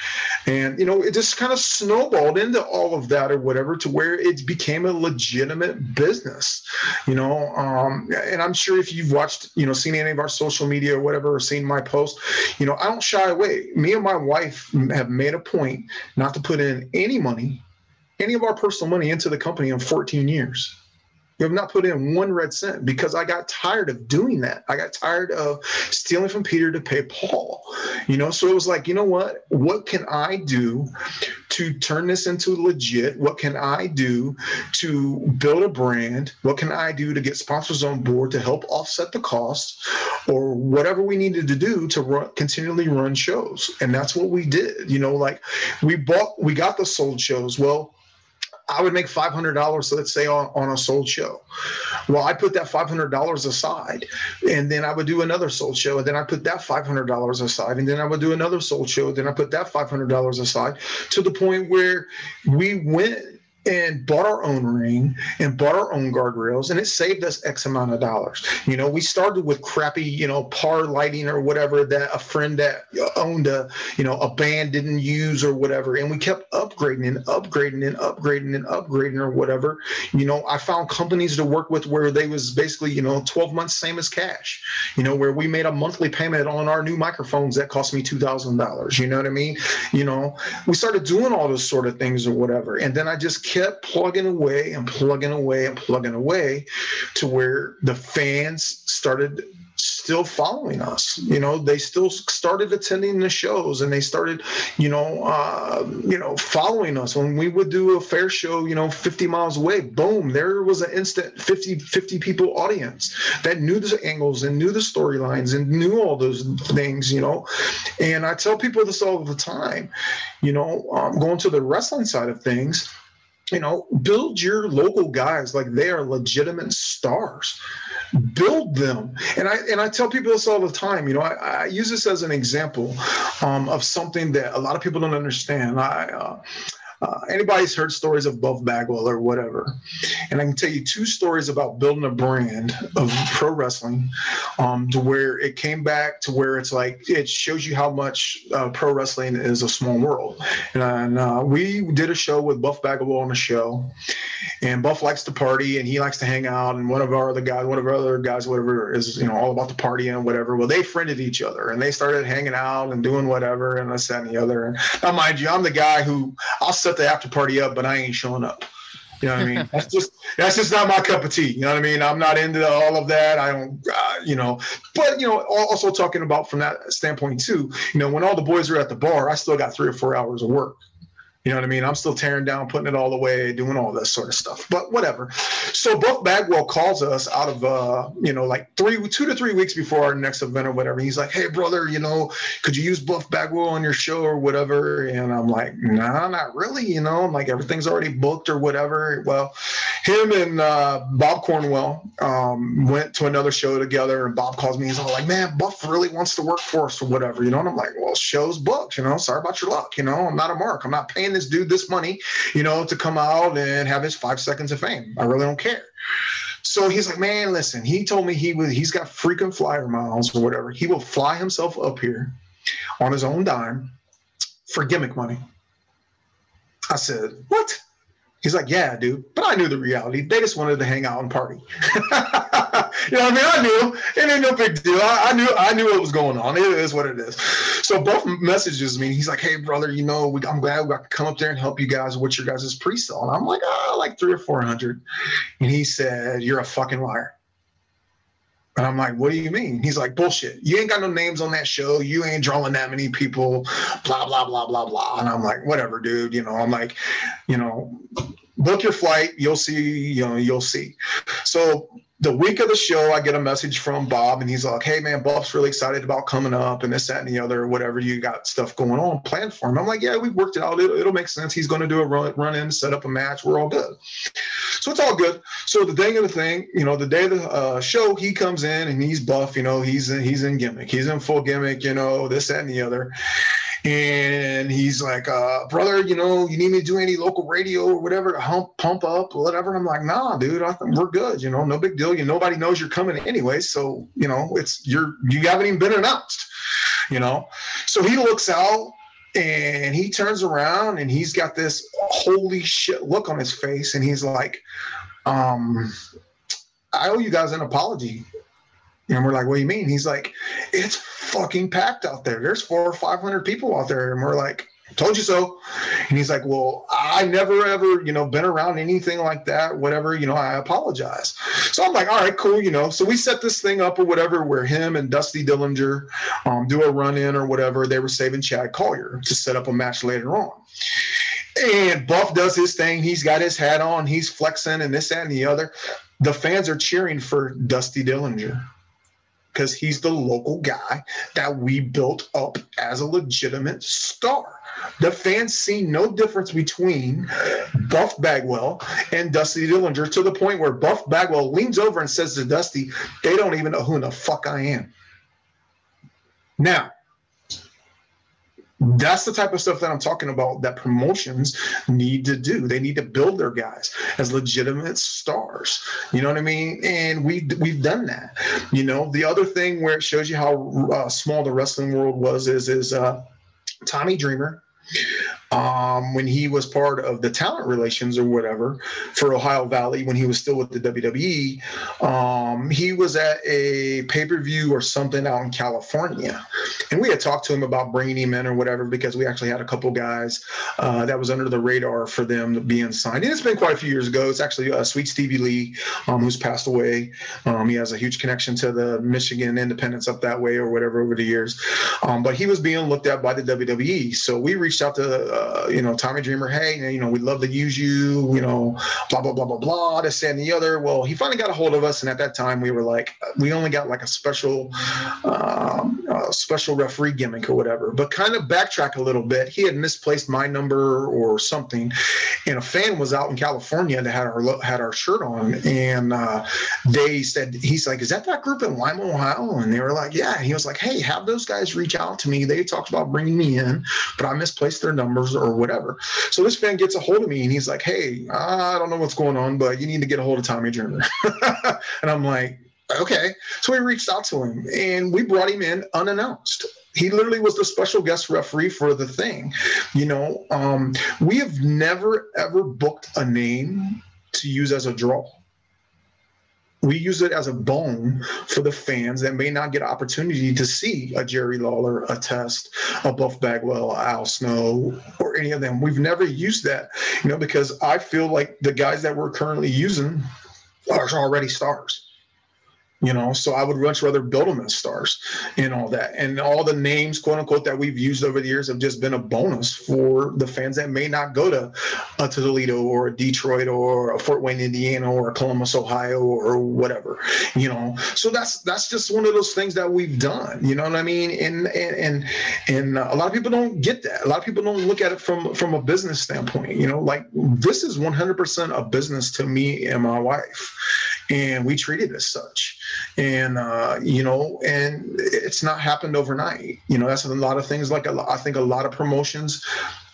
S3: And you know it just kind of snowballed into all of that or whatever to where it became a legitimate business you know um, and i'm sure if you've watched you know seen any of our social media or whatever or seen my post you know i don't shy away. Me and my wife have made a point not to put in any money any of our personal money into the company in 14 years you have not put in one red cent because I got tired of doing that. I got tired of stealing from Peter to pay Paul. You know, so it was like, you know what? What can I do to turn this into legit? What can I do to build a brand? What can I do to get sponsors on board to help offset the cost or whatever we needed to do to run, continually run shows? And that's what we did. You know, like we bought, we got the sold shows. Well, I would make five hundred dollars, let's say, on, on a sold show. Well, I put that five hundred dollars aside, and then I would do another sold show, and then I put that five hundred dollars aside, and then I would do another sold show, and then I put that five hundred dollars aside, to the point where we went and bought our own ring and bought our own guardrails and it saved us x amount of dollars. You know we started with crappy you know par lighting or whatever that a friend that owned a you know a band didn't use or whatever and we kept upgrading and upgrading and upgrading and upgrading or whatever. You know i found companies to work with where they was basically you know 12 months same as cash. You know where we made a monthly payment on our new microphones that cost me $2000 you know what i mean? You know we started doing all those sort of things or whatever and then i just kept plugging away and plugging away and plugging away to where the fans started still following us. You know they still started attending the shows and they started you know uh, you know following us. When we would do a fair show you know 50 miles away boom there was an instant 50 50 people audience that knew the angles and knew the storylines and knew all those things you know. And i tell people this all the time you know um, going to the wrestling side of things you know, build your local guys like they are legitimate stars. Build them, and I and I tell people this all the time. You know, I, I use this as an example um, of something that a lot of people don't understand. I uh, uh, anybody's heard stories of Buff Bagwell or whatever, and I can tell you two stories about building a brand of pro wrestling, um, to where it came back to where it's like it shows you how much uh, pro wrestling is a small world. And uh, we did a show with Buff Bagwell on the show, and Buff likes to party and he likes to hang out. And one of our other guys, one of our other guys, whatever, is you know all about the party and whatever. Well, they friended each other and they started hanging out and doing whatever and this that and the other. And now, mind you, I'm the guy who I'll set the after party up, but I ain't showing up. You know what I mean? That's just that's just not my cup of tea. You know what I mean? I'm not into all of that. I don't, uh, you know. But you know, also talking about from that standpoint too. You know, when all the boys are at the bar, I still got three or four hours of work. You know what I mean? I'm still tearing down, putting it all away, doing all this sort of stuff. But whatever. So Buff Bagwell calls us out of uh, you know, like three, two to three weeks before our next event or whatever. He's like, "Hey, brother, you know, could you use Buff Bagwell on your show or whatever?" And I'm like, "Nah, not really." You know, I'm like, everything's already booked or whatever. Well, him and uh, Bob Cornwell um, went to another show together, and Bob calls me. He's all like, "Man, Buff really wants to work for us or whatever." You know, and I'm like, "Well, show's booked. You know, sorry about your luck. You know, I'm not a mark. I'm not paying." Paying this dude this money, you know, to come out and have his five seconds of fame. I really don't care. So he's like, man, listen, he told me he was he's got freaking flyer miles or whatever. He will fly himself up here on his own dime for gimmick money. I said, what? He's like, yeah, dude. But I knew the reality. They just wanted to hang out and party. <laughs> you know what I mean? I knew it ain't no big deal. I, I, knew I knew what was going on. It is what it is. So Buff messages me. He's like, hey, brother, you know, we, I'm glad I to come up there and help you guys with your guys' pre-sale. And I'm like, oh, like three or four hundred. And he said, you're a fucking liar. And I'm like, what do you mean? He's like, bullshit. You ain't got no names on that show. You ain't drawing that many people, blah, blah, blah, blah, blah. And I'm like, whatever, dude. You know, I'm like, you know, book your flight. You'll see, you know, you'll see. So the week of the show, I get a message from Bob, and he's like, "Hey, man, Buff's really excited about coming up, and this, that, and the other, whatever you got stuff going on planned for him." I'm like, "Yeah, we worked it out. It'll, it'll make sense. He's going to do a run, run in, set up a match. We're all good." So it's all good. So the day of the thing, you know, the day of the uh, show, he comes in and he's buff. You know, he's in, he's in gimmick. He's in full gimmick. You know, this, that, and the other and he's like, uh, brother, you know, you need me to do any local radio or whatever to hump, pump up, or whatever. I'm like, nah, dude, I we're good. You know, no big deal. You nobody knows you're coming anyway, so you know, it's you're you haven't even been announced. You know, so he looks out and he turns around and he's got this holy shit look on his face, and he's like, um, I owe you guys an apology. And we're like, what do you mean? He's like, it's fucking packed out there. There's four or 500 people out there. And we're like, told you so. And he's like, well, I never ever, you know, been around anything like that, whatever, you know, I apologize. So I'm like, all right, cool, you know. So we set this thing up or whatever where him and Dusty Dillinger um, do a run in or whatever. They were saving Chad Collier to set up a match later on. And Buff does his thing. He's got his hat on. He's flexing and this, that, and the other. The fans are cheering for Dusty Dillinger because he's the local guy that we built up as a legitimate star. The fans see no difference between Buff Bagwell and Dusty Dillinger to the point where Buff Bagwell leans over and says to Dusty, they don't even know who the fuck I am. Now, that's the type of stuff that I'm talking about that promotions need to do. They need to build their guys as legitimate stars. You know what I mean? And we we've done that. You know, the other thing where it shows you how uh, small the wrestling world was is is uh, Tommy Dreamer um, when he was part of the talent relations or whatever for Ohio Valley when he was still with the WWE. Um, he was at a pay per view or something out in California, and we had talked to him about bringing him in or whatever because we actually had a couple guys uh, that was under the radar for them being signed. And it's been quite a few years ago. It's actually uh, Sweet Stevie Lee, um, who's passed away. Um, he has a huge connection to the Michigan Independence up that way or whatever over the years. Um, but he was being looked at by the WWE, so we reached out to. Uh, uh, you know, Tommy Dreamer, hey, you know, we'd love to use you, you know, blah, blah, blah, blah, blah, this and the other. Well, he finally got a hold of us. And at that time, we were like, we only got like a special, um, uh, special referee gimmick or whatever. But kind of backtrack a little bit. He had misplaced my number or something. And a fan was out in California that had our, had our shirt on. And uh, they said, he's like, is that that group in Lima, Ohio? And they were like, yeah. And he was like, hey, have those guys reach out to me. They talked about bringing me in, but I misplaced their numbers or whatever. So this fan gets a hold of me and he's like, Hey, I don't know what's going on, but you need to get a hold of Tommy Dreamer. <laughs> and I'm like, okay. So we reached out to him and we brought him in unannounced. He literally was the special guest referee for the thing. You know, um, we have never ever booked a name to use as a draw we use it as a bone for the fans that may not get opportunity to see a Jerry Lawler, a Test, a Buff Bagwell, Al Snow, or any of them. We've never used that, you know, because I feel like the guys that we're currently using are already stars you know? So i would much rather build them as stars and all that. And all the names quote unquote that we've used over the years have just been a bonus for the fans that may not go to to toledo or a detroit or a fort wayne indiana or columbus ohio or whatever you know? So that's that's just one of those things that we've done you know what i mean? And and and, and a lot of people don't get that. A lot of people don't look at it from from a business standpoint you know? Like this is 100% a business to me and my wife and we treat it as such. And uh, you know and it's not happened overnight. You know that's a lot of things like I think a lot of promotions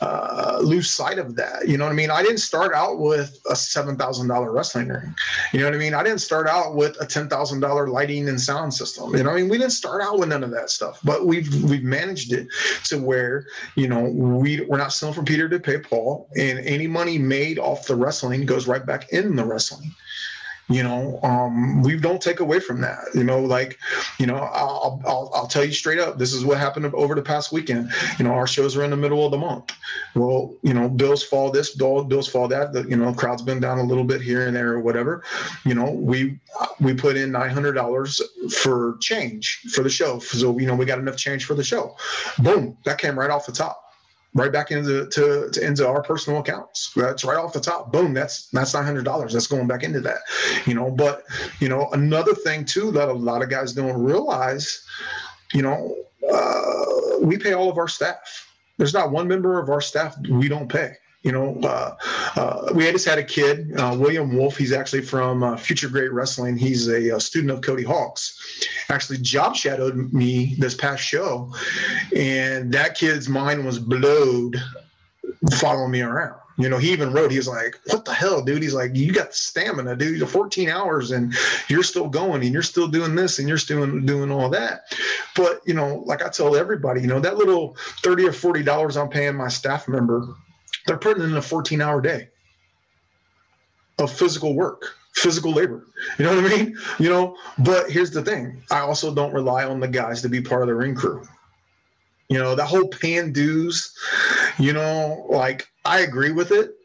S3: uh, lose sight of that. You know what i mean? I didn't start out with a $7000 wrestling ring. You know what i mean? I didn't start out with a $10000 lighting and sound system. You know what i mean? We didn't start out with none of that stuff but we've we've managed it to where you know we, we're not selling from peter to pay paul and any money made off the wrestling goes right back in the wrestling you know um, we don't take away from that you know like you know I'll, I'll, I'll tell you straight up this is what happened over the past weekend. You know our shows are in the middle of the month. Well you know bills fall this bills fall that the you know crowd's been down a little bit here and there or whatever. You know we we put in $900 for change for the show. So you know we got enough change for the show. Boom that came right off the top right back into to, to, into our personal accounts. That's right off the top. Boom. That's that's nine hundred dollars. That's going back into that. You know, but you know, another thing too that a lot of guys don't realize, you know, uh, we pay all of our staff. There's not one member of our staff we don't pay. You know, uh, uh, we just had a kid, uh, William Wolf. He's actually from uh, Future Great Wrestling. He's a, a, student of Cody Hawks. Actually, job shadowed me this past show, and that kid's mind was blowed following me around. You know, he even wrote, he was like, What the hell, dude? He's like, You got stamina, dude. You're 14 hours and you're still going and you're still doing this and you're still doing all that. But, you know, like I tell everybody, you know, that little 30 or $40 I'm paying my staff member they're putting in a 14 hour day of physical work, physical labor. You know what I mean? You know, but here's the thing I also don't rely on the guys to be part of the ring crew. You know, that whole pan dues, you know, like I agree with it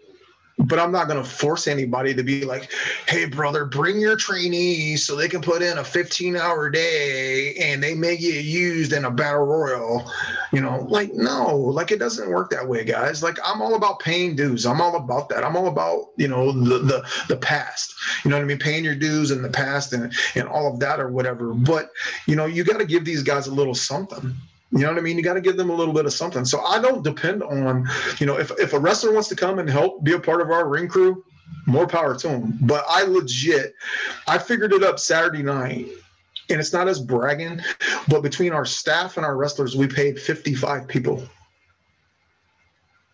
S3: but I'm not going to force anybody to be like, hey, brother, bring your trainees so they can put in a 15 hour day and they may get used in a battle royal. You know, like, no, like it doesn't work that way, guys. Like, I'm all about paying dues. I'm all about that. I'm all about, you know, the, the, the past, you know what I mean? Paying your dues in the past and, and all of that or whatever. But, you know, you got to give these guys a little something you know what I mean? You got to give them a little bit of something. So I don't depend on, you know, if, if a wrestler wants to come and help be a part of our ring crew, more power to him. But I legit, I figured it up Saturday night, and it's not as bragging, but between our staff and our wrestlers, we paid 55 people.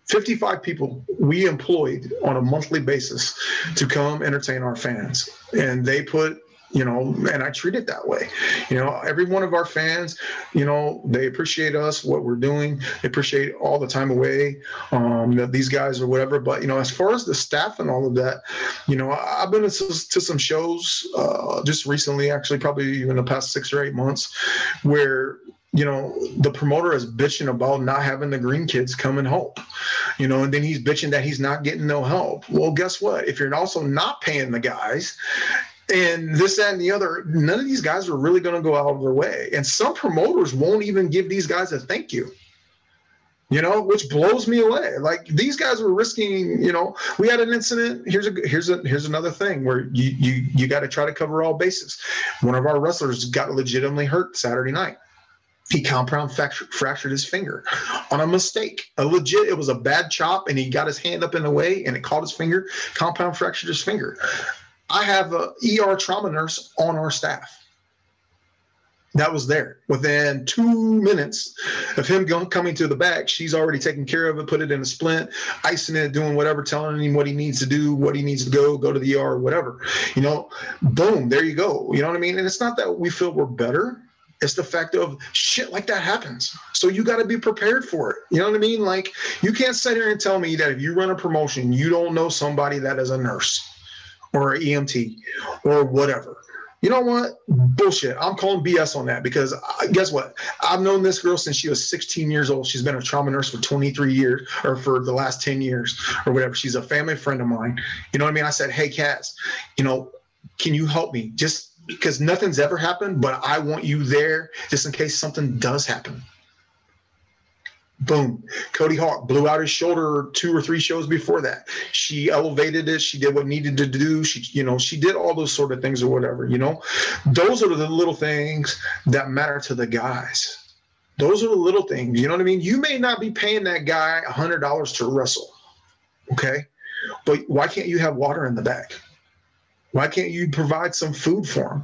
S3: 55 people we employed on a monthly basis to come entertain our fans. And they put you know, and I treat it that way. You know, every one of our fans, you know, they appreciate us, what we're doing. They appreciate all the time away, um, that these guys or whatever. But you know, as far as the staff and all of that, you know, I've been to, to some shows uh, just recently, actually, probably even the past six or eight months, where you know, the promoter is bitching about not having the green kids come and help, you know, and then he's bitching that he's not getting no help. Well, guess what? If you're also not paying the guys, and this, that, and the other. None of these guys are really going to go out of their way. And some promoters won't even give these guys a thank you. You know, which blows me away. Like these guys were risking. You know, we had an incident. Here's a here's a here's another thing where you you you got to try to cover all bases. One of our wrestlers got legitimately hurt Saturday night he compound fractured, fractured his finger on a mistake. A legit, it was a bad chop, and he got his hand up in the way, and it caught his finger. Compound fractured his finger. I have a ER trauma nurse on our staff. that was there. Within two minutes of him going, coming to the back, she's already taken care of it, put it in a splint, icing it, doing whatever, telling him what he needs to do, what he needs to go, go to the ER, whatever. You know, boom, there you go. You know what I mean? And it's not that we feel we're better. It's the fact of shit like that happens. So you got to be prepared for it. You know what I mean? Like you can't sit here and tell me that if you run a promotion, you don't know somebody that is a nurse or an EMT or whatever you know what? Bullshit. I'm calling BS on that because uh, guess what? I've known this girl since she was 16 years old. She's been a trauma nurse for 23 years or for the last 10 years or whatever. She's a family friend of mine. You know what I mean? I said, Hey, Cass, you know, can you help me? Just because nothing's ever happened, but I want you there just in case something does happen. Boom. Cody Hawk blew out his shoulder two or three shows before that. She elevated it. She did what needed to do. She, you know, she did all those sort of things or whatever, you know. Those are the little things that matter to the guys. Those are the little things. You know what I mean? You may not be paying that guy a hundred dollars to wrestle. Okay. But why can't you have water in the back? Why can't you provide some food for him?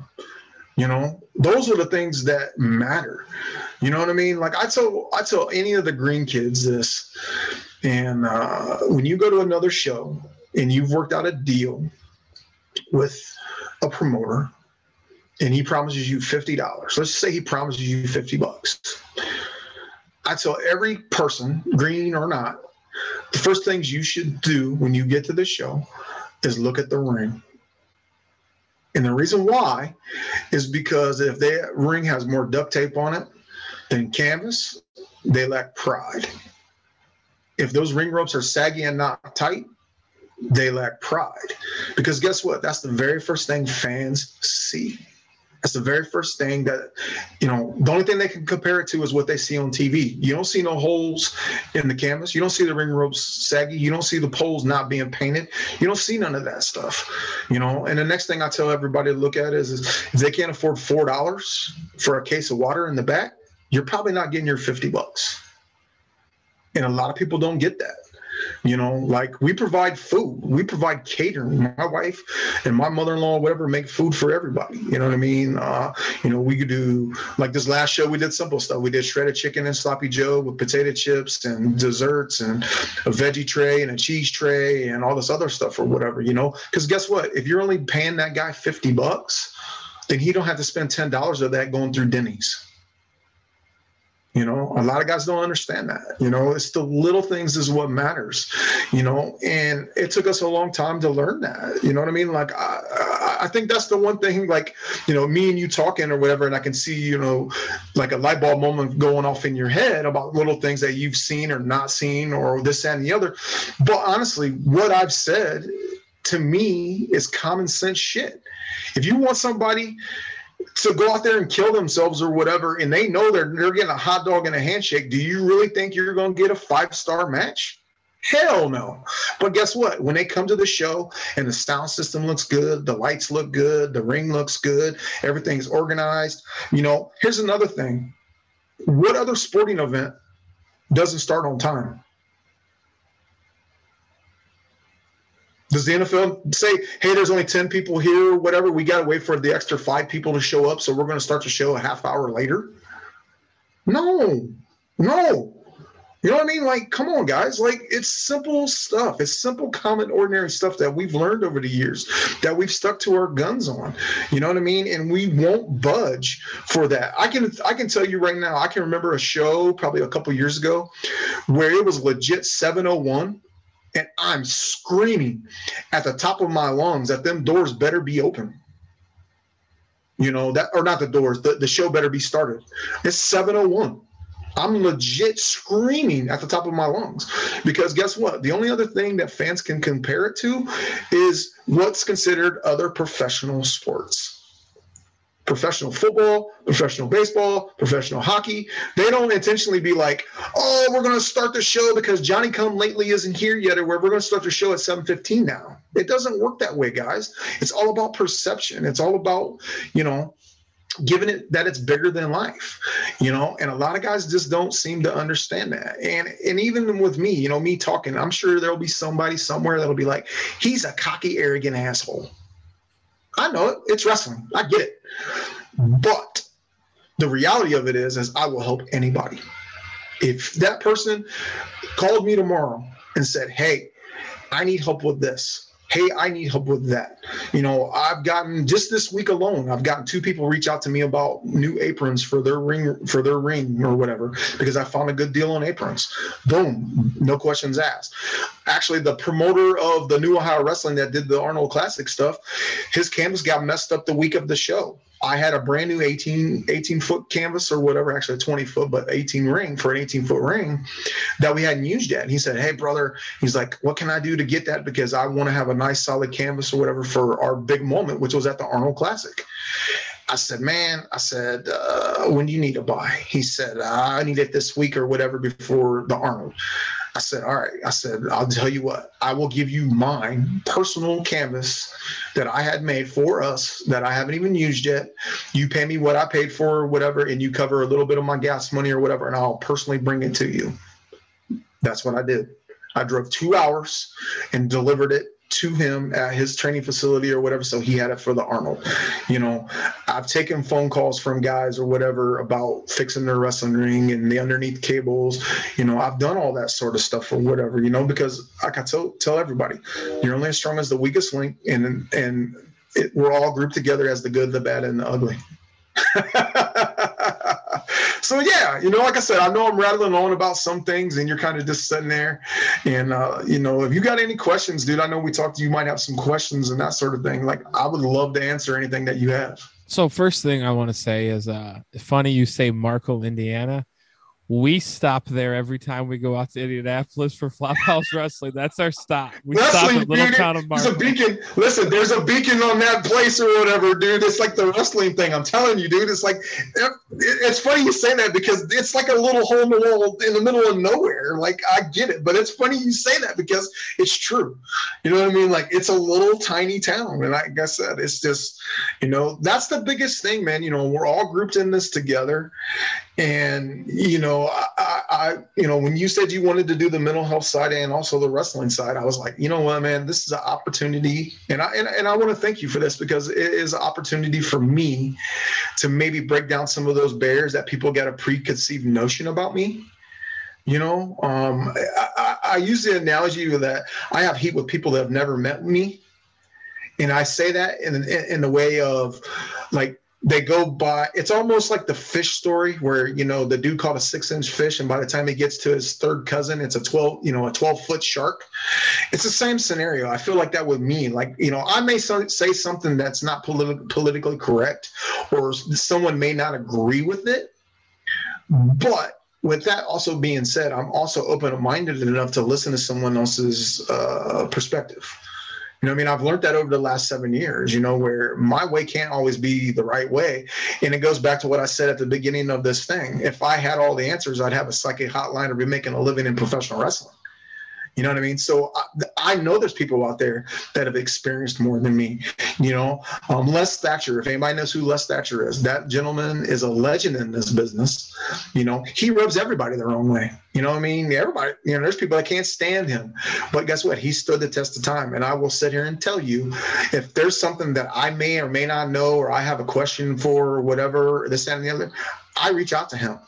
S3: You know, those are the things that matter. You know what I mean? Like I tell I tell any of the green kids this, and uh, when you go to another show and you've worked out a deal with a promoter, and he promises you fifty dollars. Let's say he promises you fifty bucks. I tell every person, green or not, the first things you should do when you get to the show is look at the ring and the reason why is because if that ring has more duct tape on it than canvas, they lack pride. If those ring ropes are saggy and not tight, they lack pride. Because guess what? That's the very first thing fans see. That's the very first thing that, you know, the only thing they can compare it to is what they see on TV. You don't see no holes in the canvas. You don't see the ring ropes saggy. You don't see the poles not being painted. You don't see none of that stuff, you know. And the next thing I tell everybody to look at is, is if they can't afford $4 for a case of water in the back, you're probably not getting your 50 bucks. And a lot of people don't get that. You know, like we provide food, we provide catering. My wife and my mother-in-law, whatever, make food for everybody. You know what I mean? Uh, you know, we could do like this last show. We did simple stuff. We did shredded chicken and sloppy Joe with potato chips and desserts and a veggie tray and a cheese tray and all this other stuff or whatever. You know, because guess what? If you're only paying that guy fifty bucks, then he don't have to spend ten dollars of that going through Denny's. You know, a lot of guys don't understand that. You know, it's the little things is what matters. You know, and it took us a long time to learn that. You know what I mean? Like, I, I think that's the one thing. Like, you know, me and you talking or whatever, and I can see, you know, like a light bulb moment going off in your head about little things that you've seen or not seen or this and the other. But honestly, what I've said to me is common sense shit. If you want somebody to go out there and kill themselves or whatever, and they know they're they're getting a hot dog and a handshake, do you really think you're going to get a five star match? Hell no. But guess what? When they come to the show and the sound system looks good, the lights look good, the ring looks good, everything's organized. You know, here's another thing. What other sporting event doesn't start on time? Does the NFL say, hey, there's only 10 people here, whatever? We got to wait for the extra five people to show up. So we're going to start the show a half hour later? No, no. You know what I mean? Like, come on, guys. Like, it's simple stuff. It's simple, common, ordinary stuff that we've learned over the years that we've stuck to our guns on. You know what I mean? And we won't budge for that. I can I can tell you right now, I can remember a show probably a couple years ago where it was legit 701 and I'm screaming at the top of my lungs that them doors better be open. You know, that or not the doors, the, the show better be started. It's 701. I'm legit screaming at the top of my lungs because guess what? The only other thing that fans can compare it to is what's considered other professional sports professional football, professional baseball, professional hockey. They don't intentionally be like, "Oh, we're going to start the show because Johnny Come Lately isn't here yet, or we're going to start the show at 7:15 now." It doesn't work that way, guys. It's all about perception. It's all about, you know, giving it that it's bigger than life you know and a lot of guys just don't seem to understand that and and even with me you know me talking i'm sure there'll be somebody somewhere that'll be like he's a cocky arrogant asshole I know it. It's wrestling. I get it. Mm-hmm. But the reality of it is, is I will help anybody. If that person called me tomorrow and said, Hey, I need help with this hey, I need help with that. You know, I've gotten just this week alone, I've gotten two people reach out to me about new aprons for their ring for their ring or whatever because I found a good deal on aprons. Boom, no questions asked. Actually, the promoter of the New Ohio Wrestling that did the Arnold Classic stuff, his canvas got messed up the week of the show. I had a brand new 18, 18 foot canvas or whatever, actually 20 foot, but 18 ring for an 18 foot ring that we hadn't used yet. And he said, Hey, brother, he's like, What can I do to get that? Because I want to have a nice solid canvas or whatever for our big moment, which was at the Arnold Classic. I said, man, I said, uh, when do you need to buy? He said, I need it this week or whatever before the Arnold. I said, all right. I said, I'll tell you what, I will give you mine personal canvas that I had made for us that I haven't even used yet. You pay me what I paid for or whatever, and you cover a little bit of my gas money or whatever, and I'll personally bring it to you. That's what I did. I drove two hours and delivered it to him at his training facility or whatever. So he had it for the Arnold. You know, I've taken phone calls from guys or whatever about fixing their wrestling ring and the underneath cables. You know, I've done all that sort of stuff or whatever, you know, because like I tell, tell everybody, you're only as strong as the weakest link and, and it, we're all grouped together as the good, the bad, and the ugly. <laughs> so yeah, you know, like I said, I know I'm rattling on about some things, and you're kind of just sitting there. And uh, you know, if you got any questions, dude, I know we talked. You might have some questions and that sort of thing. Like, I would love to answer anything that you have.
S2: So first thing I want to say is, uh, funny you say Marco, Indiana we stop there every time we go out to Indianapolis for Flophouse Wrestling. That's our stop. We
S3: wrestling, stop at Little dude, Town of There's a beacon. Listen, there's a beacon on that place or whatever, dude. It's like the wrestling thing. I'm telling you, dude. It's like it, it's funny you say that because it's like a little hole in the wall in the middle of nowhere. Like I get it, but it's funny you say that because it's true. You know what I mean? Like it's a little tiny town, and like I said, it's just you know that's the biggest thing, man. You know, we're all grouped in this together, and you know I, I, you know when you said you wanted to do the mental health side and also the wrestling side i was like you know what man this is an opportunity. And i and, and i want to thank you for this because it is an opportunity for me to maybe break down some of those barriers that people get a preconceived notion about me. You know um, I, I use the analogy that i have heat with people that have never met me. And i say that in, in, in the way of like they go by it's almost like the fish story where you know the dude caught a six inch fish and by the time he gets to his third cousin it's a 12 you know a 12 foot shark. It's the same scenario. I feel like that with me like you know i may say something that's not politi- politically correct or someone may not agree with it. But with that also being said i'm also open-minded enough to listen to someone else's uh, perspective you know, I mean, I've learned that over the last seven years, you know, where my way can't always be the right way. And it goes back to what I said at the beginning of this thing. If I had all the answers, I'd have a psychic hotline or be making a living in professional wrestling. You know what I mean? So I, I, know there's people out there that have experienced more than me. You know, um, Les Thatcher. If anybody knows who Les Thatcher is, that gentleman is a legend in this business. You know, he rubs everybody the wrong way. You know what I mean? Everybody. You know, there's people that can't stand him, but guess what? He stood the test of time. And I will sit here and tell you, if there's something that I may or may not know, or I have a question for, or whatever, this and the other, I reach out to him.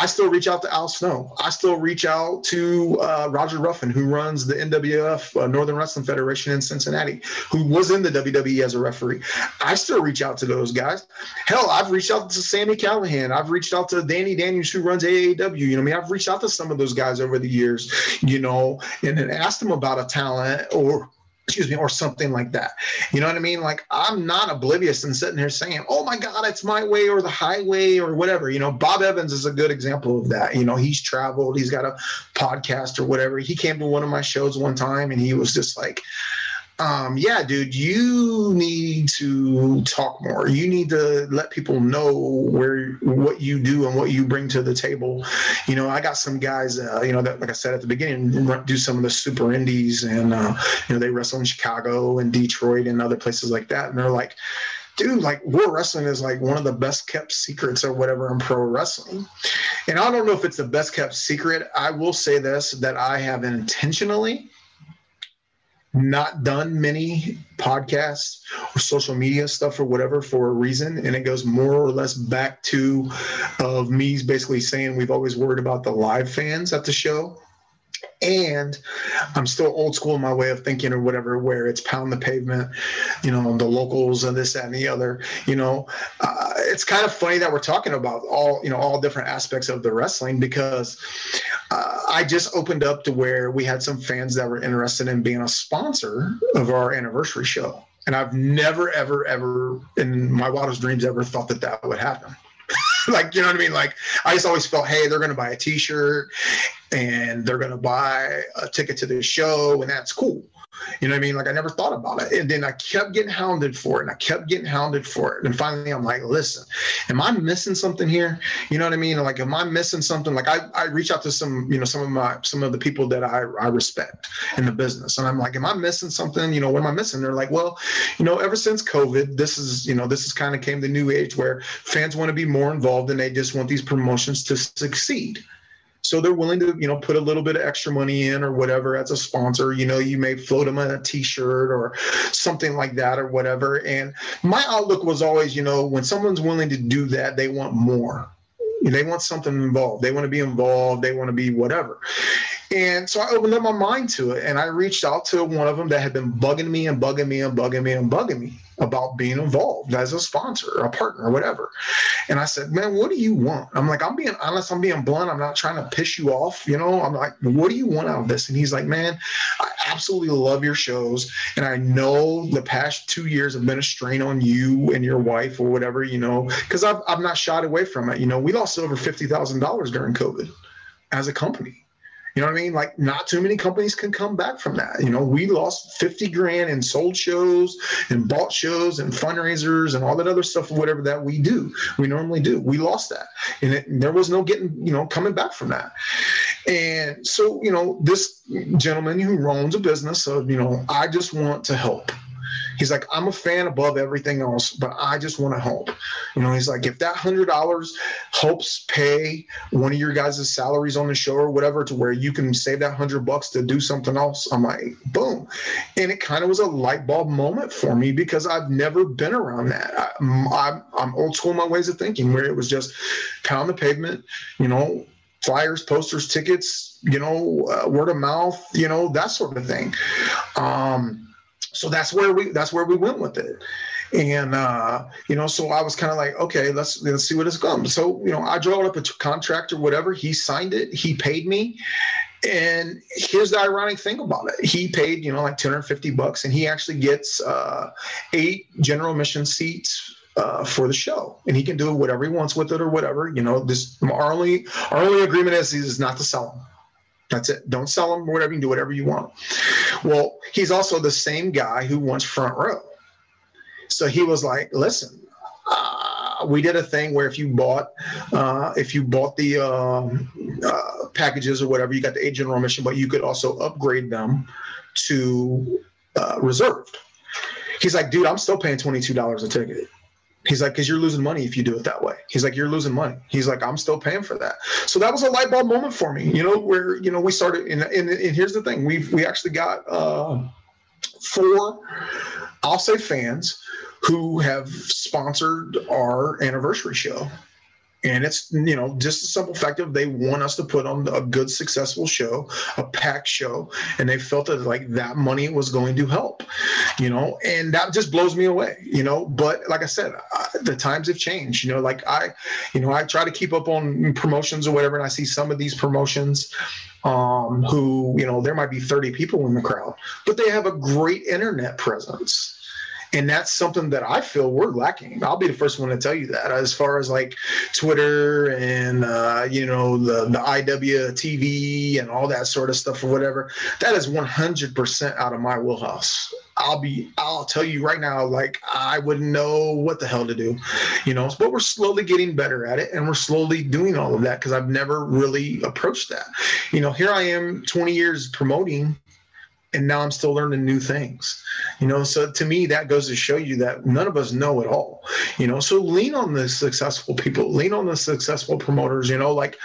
S3: I still reach out to Al Snow. I still reach out to uh, Roger Ruffin, who runs the NWF uh, Northern Wrestling Federation in Cincinnati, who was in the WWE as a referee. I still reach out to those guys. Hell, I've reached out to Sami Callihan. I've reached out to Danny Daniels, who runs AAW. You know, I mean, I've reached out to some of those guys over the years, you know, and then asked them about a talent or excuse me, or something like that. You know what I mean? Like I'm not oblivious and sitting here saying, "Oh my God, it's my way or the highway or whatever." You know, Bob Evans is a good example of that. You know, he's traveled, he's got a podcast or whatever. He came to one of my shows one time and he was just like, um, yeah, dude, you need to talk more. You need to let people know where what you do and what you bring to the table. You know, I got some guys, uh, you know, that like I said at the beginning, do some of the super indies, and uh, you know, they wrestle in Chicago and Detroit and other places like that, and they're like. Dude, like war wrestling is like one of the best kept secrets or whatever in pro wrestling. And I don't know if it's the best kept secret. I will say this that I have intentionally not done many podcasts or social media stuff or whatever for a reason. And it goes more or less back to of me basically saying we've always worried about the live fans at the show and I'm still old school in my way of thinking or whatever, where it's pound the pavement, you know, the locals and this, that, and the other. You know, uh, it's kind of funny that we're talking about all, you know, all different aspects of the wrestling because uh, I just opened up to where we had some fans that were interested in being a sponsor of our anniversary show. And I've never, ever, ever in my wildest dreams ever thought that that would happen. <laughs> like, you know what I mean? Like, I just always felt, hey, they're to buy a t shirt and they're to buy a ticket to the show, and that's cool. You know what I mean? Like I never thought about it. And then I kept getting hounded for it and I kept getting hounded for it. And finally I'm like, listen, am I missing something here? You know what I mean? Like, am I missing something? Like I, I reach out to some, you know, some of my, some of the people that I, I respect in the business. And I'm like, am I missing something? You know, what am I missing? They're like, well, you know, ever since COVID, this is, you know, this is kind of came the new age where fans want to be more involved and they just want these promotions to succeed. So they're willing to, you know, put a little bit of extra money in or whatever as a sponsor. You know, you may float them a t-shirt or something like that or whatever. And my outlook was always, you know, when someone's willing to do that, they want more. They want something involved. They want to be involved. They want to be whatever. And so I opened up my mind to it and I reached out to one of them that had been bugging me and bugging me and bugging me and bugging me about being involved as a sponsor, a partner, or whatever. And I said, Man, what do you want? I'm like, I'm being honest, I'm being blunt. I'm not trying to piss you off. You know, I'm like, what do you want out of this? And he's like, Man, I absolutely love your shows. And I know the past two years have been a strain on you and your wife or whatever, you know, because I've, I've not shied away from it. You know, we lost over $50,000 during COVID as a company you know what I mean? Like, not too many companies can come back from that. You know, we lost 50 grand in sold shows and bought shows and fundraisers and all that other stuff, whatever that we do, we normally do. We lost that. And, it, there was no getting, you know, coming back from that. And so, you know, this gentleman who owns a business of, you know, I just want to help. He's like, I'm a fan above everything else, but I just want to help. You know, he's like, if that hundred dollars helps pay one of your guys' salaries on the show or whatever, to where you can save that hundred bucks to do something else, I'm like, boom. And it kind of was a light bulb moment for me because I've never been around that. I, I'm, I'm old school in my ways of thinking, where it was just pound the pavement, you know, flyers, posters, tickets, you know, uh, word of mouth, you know, that sort of thing. Um, so that's where we that's where we went with it. And uh, you know so i was kind of like okay let's let's see what it's going so you know i drew up a contract or whatever. He signed it. He paid me. And here's the ironic thing about it. He paid you know like 250 bucks and he actually gets uh, eight general admission seats uh, for the show, and he can do whatever he wants with it or whatever. You know, this our only our only agreement is is not to sell them. That's it. Don't sell them or whatever. You can do whatever you want. Well, he's also the same guy who wants front row. So he was like, listen, uh, we did a thing where if you bought uh, if you bought the um, uh, packages or whatever, you got the eight general admission, but you could also upgrade them to uh, reserved. He's like, dude, I'm still paying twenty two dollars a ticket. He's like, because you're losing money if you do it that way. He's like, you're losing money. He's like, I'm still paying for that. So that was a light bulb moment for me, you know, where, you know, we started, and, and, and here's the thing we've, we actually got uh, four, I'll say fans who have sponsored our anniversary show and it's you know just the simple fact of they want us to put on a good successful show a packed show and they felt that like that money was going to help you know? And that just blows me away you know? But like i said I, the times have changed you know? Like i you know i try to keep up on promotions or whatever and i see some of these promotions um who you know there might be 30 people in the crowd but they have a great internet presence and that's something that I feel we're lacking. I'll be the first one to tell you that. As far as like Twitter and uh, you know the the IWTV and all that sort of stuff or whatever, that is 100% out of my wheelhouse. I'll be I'll tell you right now, like I wouldn't know what the hell to do, you know. But we're slowly getting better at it, and we're slowly doing all of that because I've never really approached that. You know, here I am, 20 years promoting and now I'm still learning new things. You know, so to me, that goes to show you that none of us know it all. You know, so lean on the successful people, lean on the successful promoters. You know, like,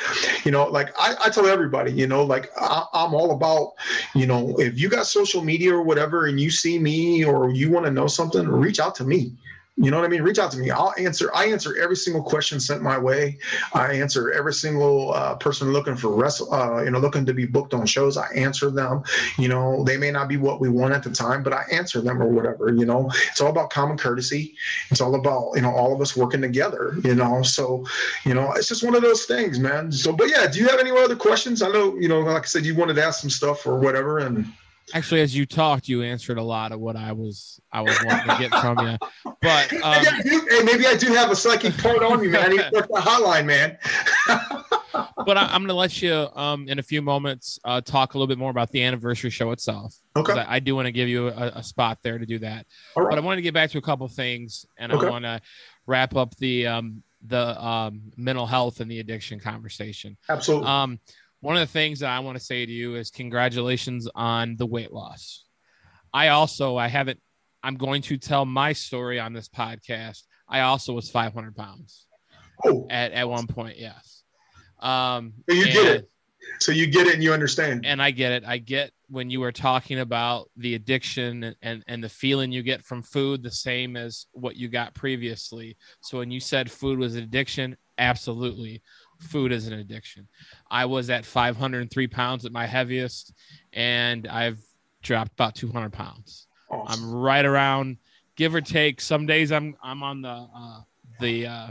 S3: you know, like I, I tell everybody, you know, like I, I'm all about, you know, if you got social media or whatever, and you see me or you want to know something, reach out to me you know what I mean? Reach out to me. I'll answer. I answer every single question sent my way. I answer every single uh, person looking for wrestle, uh, you know, looking to be booked on shows. I answer them. You know, they may not be what we want at the time, but I answer them or whatever. You know, it's all about common courtesy. It's all about you know all of us working together. You know, so you know it's just one of those things, man. So, but yeah, do you have any other questions? I know you know, like I said, you wanted to ask some stuff or whatever, and
S2: actually as you talked you answered a lot of what i was i was wanting to get from you but <laughs> um,
S3: hey, maybe i do have a psychic part on me man. I need to work the hotline man. <laughs>
S2: But I, am going to let you um, in a few moments uh, talk a little bit more about the anniversary show itself.
S3: Okay.
S2: I, I, do want to give you a, a, spot there to do that.
S3: All right.
S2: but i wanted to get back to a couple things and okay. i want to wrap up the um, the um, mental health and the addiction conversation.
S3: Absolutely.
S2: Um one of the things that I want to say to you is congratulations on the weight loss. I also, I haven't, I'm going to tell my story on this podcast. I also was 500 pounds
S3: oh.
S2: at, at one point. Yes. Um,
S3: so you and, get it. So you get it and you understand.
S2: And I get it. I get when you were talking about the addiction and, and, and the feeling you get from food, the same as what you got previously. So when you said food was an addiction, absolutely food is an addiction. I was at 503 pounds at my heaviest, and I've dropped about 200 pounds. Awesome. I'm right around, give or take. Some days I'm I'm on the uh, the uh,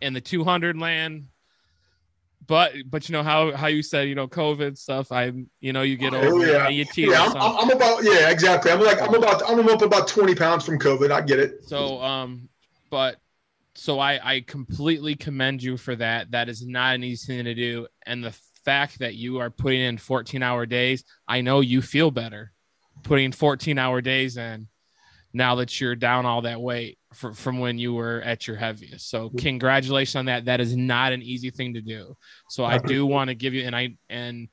S2: in the 200 land, but but you know how how you said you know COVID stuff. I'm you know you get oh, over
S3: yeah.
S2: you
S3: yeah, I'm, I'm, about yeah exactly. I'm like I'm about I'm up about 20 pounds from COVID. I get it.
S2: So um, but so I, I completely commend you for that. That is not an easy thing to do. And the fact that you are putting in 14 hour days, I know you feel better putting 14 hour days in now that you're down all that weight for, from when you were at your heaviest. So congratulations on that. That is not an easy thing to do. So I do want to give you, and I, and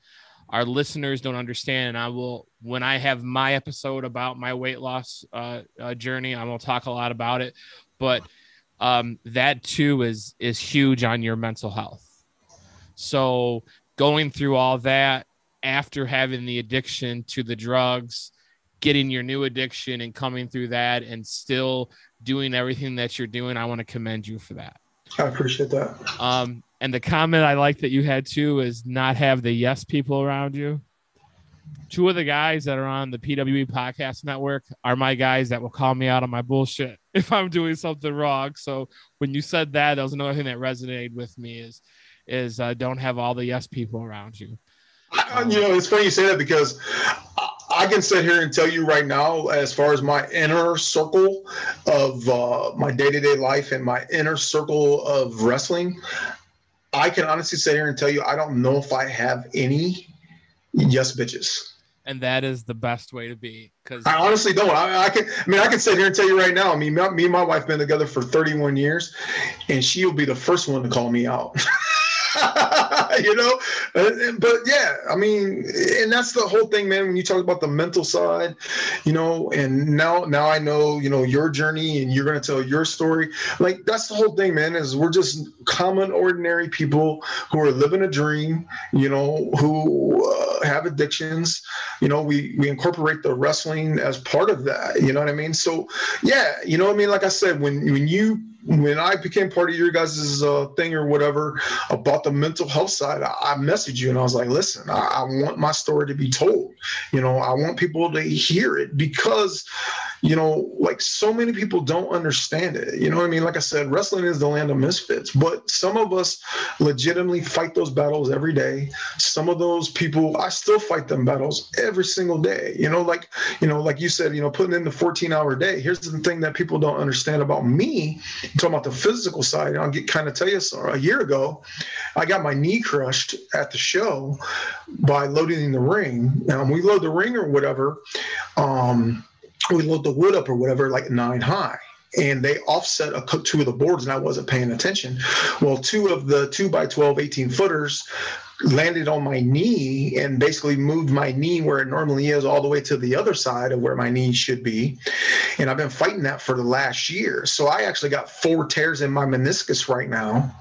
S2: our listeners don't understand. And I will, when I have my episode about my weight loss uh, uh, journey, I will talk a lot about it, but um, that too is is huge on your mental health. So going through all that after having the addiction to the drugs, getting your new addiction and coming through that and still doing everything that you're doing, I want to commend you for that.
S3: I appreciate that.
S2: Um, and the comment I like that you had too is not have the yes people around you two of the guys that are on the PWE podcast network are my guys that will call me out on my bullshit <laughs> if I'm doing something wrong. So when you said that, that was another thing that resonated with me is is uh, don't have all the yes people around you.
S3: Um, you know, it's funny you say that because I can sit here and tell you right now, as far as my inner circle of uh, my day to day life and my inner circle of wrestling, I can honestly sit here and tell you I don't know if I have any yes bitches
S2: and that is the best way to be because
S3: i honestly don't. I, I, can i mean i can sit here and tell you right now i mean me and my wife been together for 31 years and she'll be the first one to call me out <laughs> <laughs> you know? But yeah i mean and that's the whole thing man when you talk about the mental side you know and now now i know you know your journey and you're going to tell your story. Like that's the whole thing man is we're just common ordinary people who are living a dream you know who uh, have addictions. You know we we incorporate the wrestling as part of that you know what i mean? So yeah you know what i mean? Like i said when when you when I became part of your guys' uh, thing or whatever about the mental health side, I, I messaged you and I was like, listen, I, I, want my story to be told. You know, I want people to hear it because, you know, like so many people don't understand it. You know what I mean? Like I said, wrestling is the land of misfits, but some of us legitimately fight those battles every day. Some of those people, I still fight them battles every single day. You know, like, you know, like you said, you know, putting in the 14 hour day. Here's the thing that people don't understand about me talking about the physical side, I'll get kind of tell you so a year ago, I got my knee crushed at the show by loading the ring. Um, we load the ring or whatever. Um, we load the wood up or whatever, like nine high and they offset a two of the boards and I wasn't paying attention. Well, two of the two by 12, 18 footers landed on my knee and basically moved my knee where it normally is all the way to the other side of where my knee should be. And I've been fighting that for the last year. So I actually got four tears in my meniscus right now.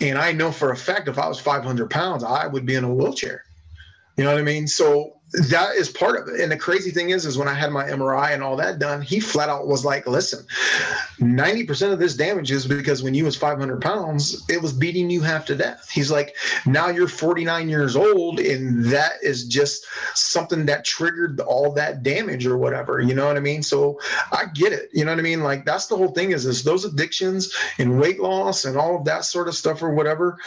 S3: And I know for a fact if I was 500 pounds, I would be in a wheelchair. You know what I mean? So that is part of it. And the crazy thing is, is when I had my MRI and all that done, he flat out was like, listen, 90% of this damage is because when you was 500 pounds, it was beating you half to death. He's like, now you're 49 years old and that is just something that triggered all that damage or whatever. You know what I mean? So I get it. You know what I mean? Like that's the whole thing is, is those addictions and weight loss and all of that sort of stuff or whatever.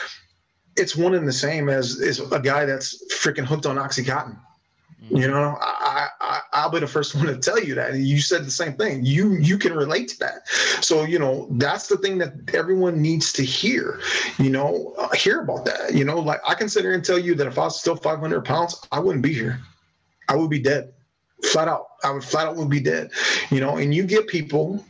S3: It's one and the same as is a guy that's freaking hooked on Oxycontin you know, I, I I'll be the first <laughs> one to tell you that. And you said the same thing. You you can relate to that. So you know that's the thing that everyone needs to hear. You know, uh, hear about that. You know, like I can sit here and tell you that if I was still 500 pounds, I wouldn't be here. I would be dead flat out. I would flat out would be dead. You know, and you get people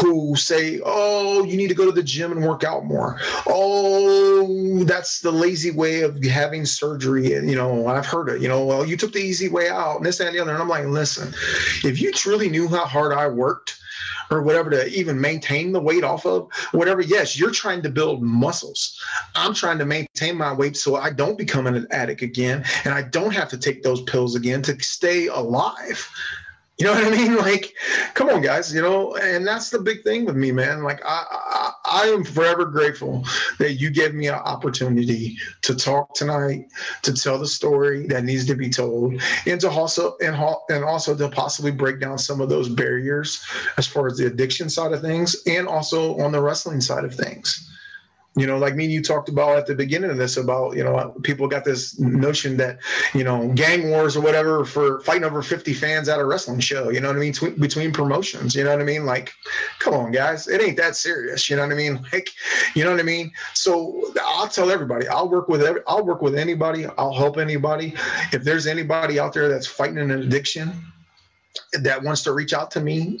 S3: who say, "Oh, you need to go to the gym and work out more." Oh, that's the lazy way of having surgery. And you know, I've heard it. You know, well, you took the easy way out, and this and the other. And I'm like, listen, if you truly knew how hard I worked or whatever to even maintain the weight off of whatever yes you're trying to build muscles. I'm trying to maintain my weight so i don't become an addict again and i don't have to take those pills again to stay alive you know what I mean? <laughs> Like, come on, guys. You know, and that's the big thing with me, man. Like, I, I, I am forever grateful that you gave me an opportunity to talk tonight, to tell the story that needs to be told, and to also and, and also to possibly break down some of those barriers as far as the addiction side of things, and also on the wrestling side of things you know like me and you talked about at the beginning of this about you know people got this notion that you know gang wars or whatever for fighting over 50 fans at a wrestling show you know what i mean? Tw- between promotions you know what i mean? Like come on guys. It ain't that serious you know what i mean? <laughs> Like you know what i mean? So i'll tell everybody i'll work with every, i'll work with anybody i'll help anybody. If there's anybody out there that's fighting an addiction that wants to reach out to me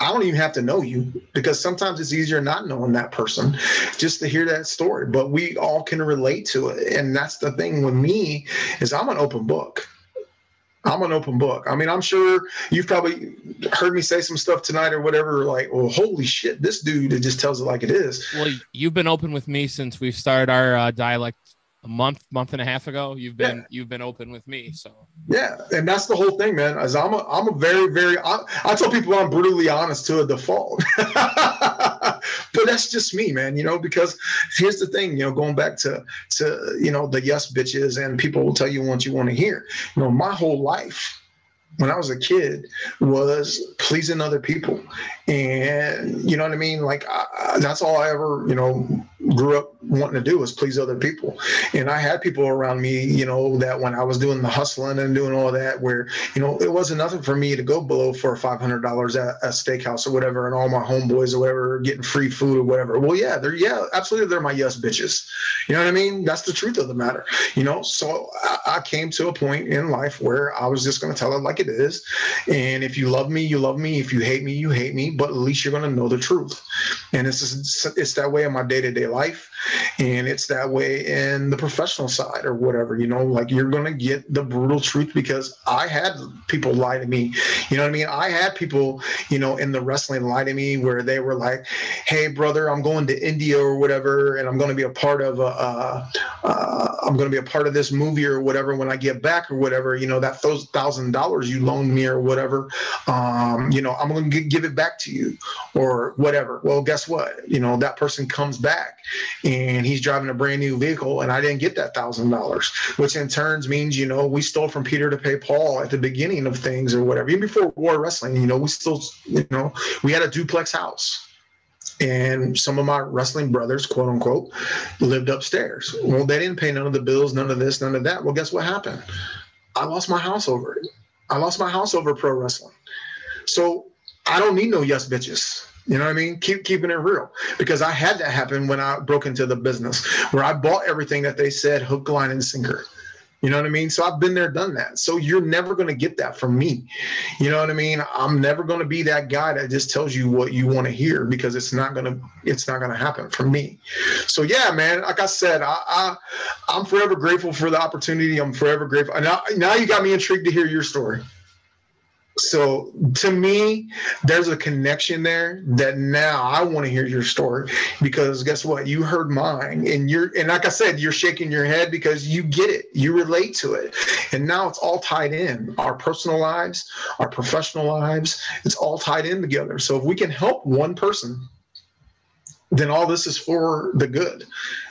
S3: I don't even have to know you because sometimes it's easier not knowing that person just to hear that story. But we all can relate to it. And that's the thing with me is I'm an open book. I'm an open book. I mean, I'm sure you've probably heard me say some stuff tonight or whatever, like, well, holy shit, this dude it just tells it like it is.
S2: Well, you've been open with me since we started our uh, dialect a month, month and a half ago. You've been yeah. you've been open with me. So
S3: yeah, and that's the whole thing, man. As I'm a I'm a very very I, I tell people I'm brutally honest to a default. <laughs> but that's just me, man. You know, because here's the thing. You know, going back to to you know the yes bitches and people will tell you what you want to hear. You know, my whole life when I was a kid was pleasing other people. And you know what I mean? Like I, that's all I ever, you know, grew up wanting to do was please other people. And I had people around me, you know, that when I was doing the hustling and doing all that, where, you know, it wasn't nothing for me to go below for $500 at a steakhouse or whatever. And all my homeboys or whatever getting free food or whatever. Well, yeah, they're, yeah, absolutely. They're my yes bitches. You know what I mean? That's the truth of the matter, you know? So I, I came to a point in life where I was just going to tell it like it is. And if you love me, you love me. If you hate me, you hate me but at least you're going to know the truth. And it's just, it's that way in my day to day life, and it's that way in the professional side or whatever. You know, like you're going to get the brutal truth because I had people lie to me. You know what I mean? I had people, you know, in the wrestling lie to me where they were like, "Hey, brother, I'm going to India or whatever, and I'm going to be a part of a, uh, uh, I'm going to be a part of this movie or whatever when I get back or whatever. You know, that those thousand dollars you loaned me or whatever, um, you know, I'm going to give it back to you or whatever. Well, guess what? You know, that person comes back and he's driving a brand new vehicle and I didn't get that thousand dollars, which in turns means, you know, we stole from Peter to pay Paul at the beginning of things or whatever. Even before war wrestling, you know, we still, you know, we had a duplex house and some of my wrestling brothers, quote unquote, lived upstairs. Well, they didn't pay none of the bills, none of this, none of that. Well, guess what happened? I lost my house over it. I lost my house over pro wrestling. So I don't need no yes bitches. You know what I mean? Keep keeping it real because I had that happen when I broke into the business where I bought everything that they said hook, line, and sinker. You know what I mean? So I've been there, done that. So you're never going to get that from me. You know what I mean? I'm never going to be that guy that just tells you what you want to hear because it's not going to it's not going to happen for me. So yeah, man. Like I said, I, I I'm forever grateful for the opportunity. I'm forever grateful. Now, now you got me intrigued to hear your story so to me there's a connection there that now i want to hear your story because guess what? You heard mine and you're and like i said you're shaking your head because you get it. You relate to it. And now it's all tied in. Our personal lives our professional lives it's all tied in together. So if we can help one person then all this is for the good.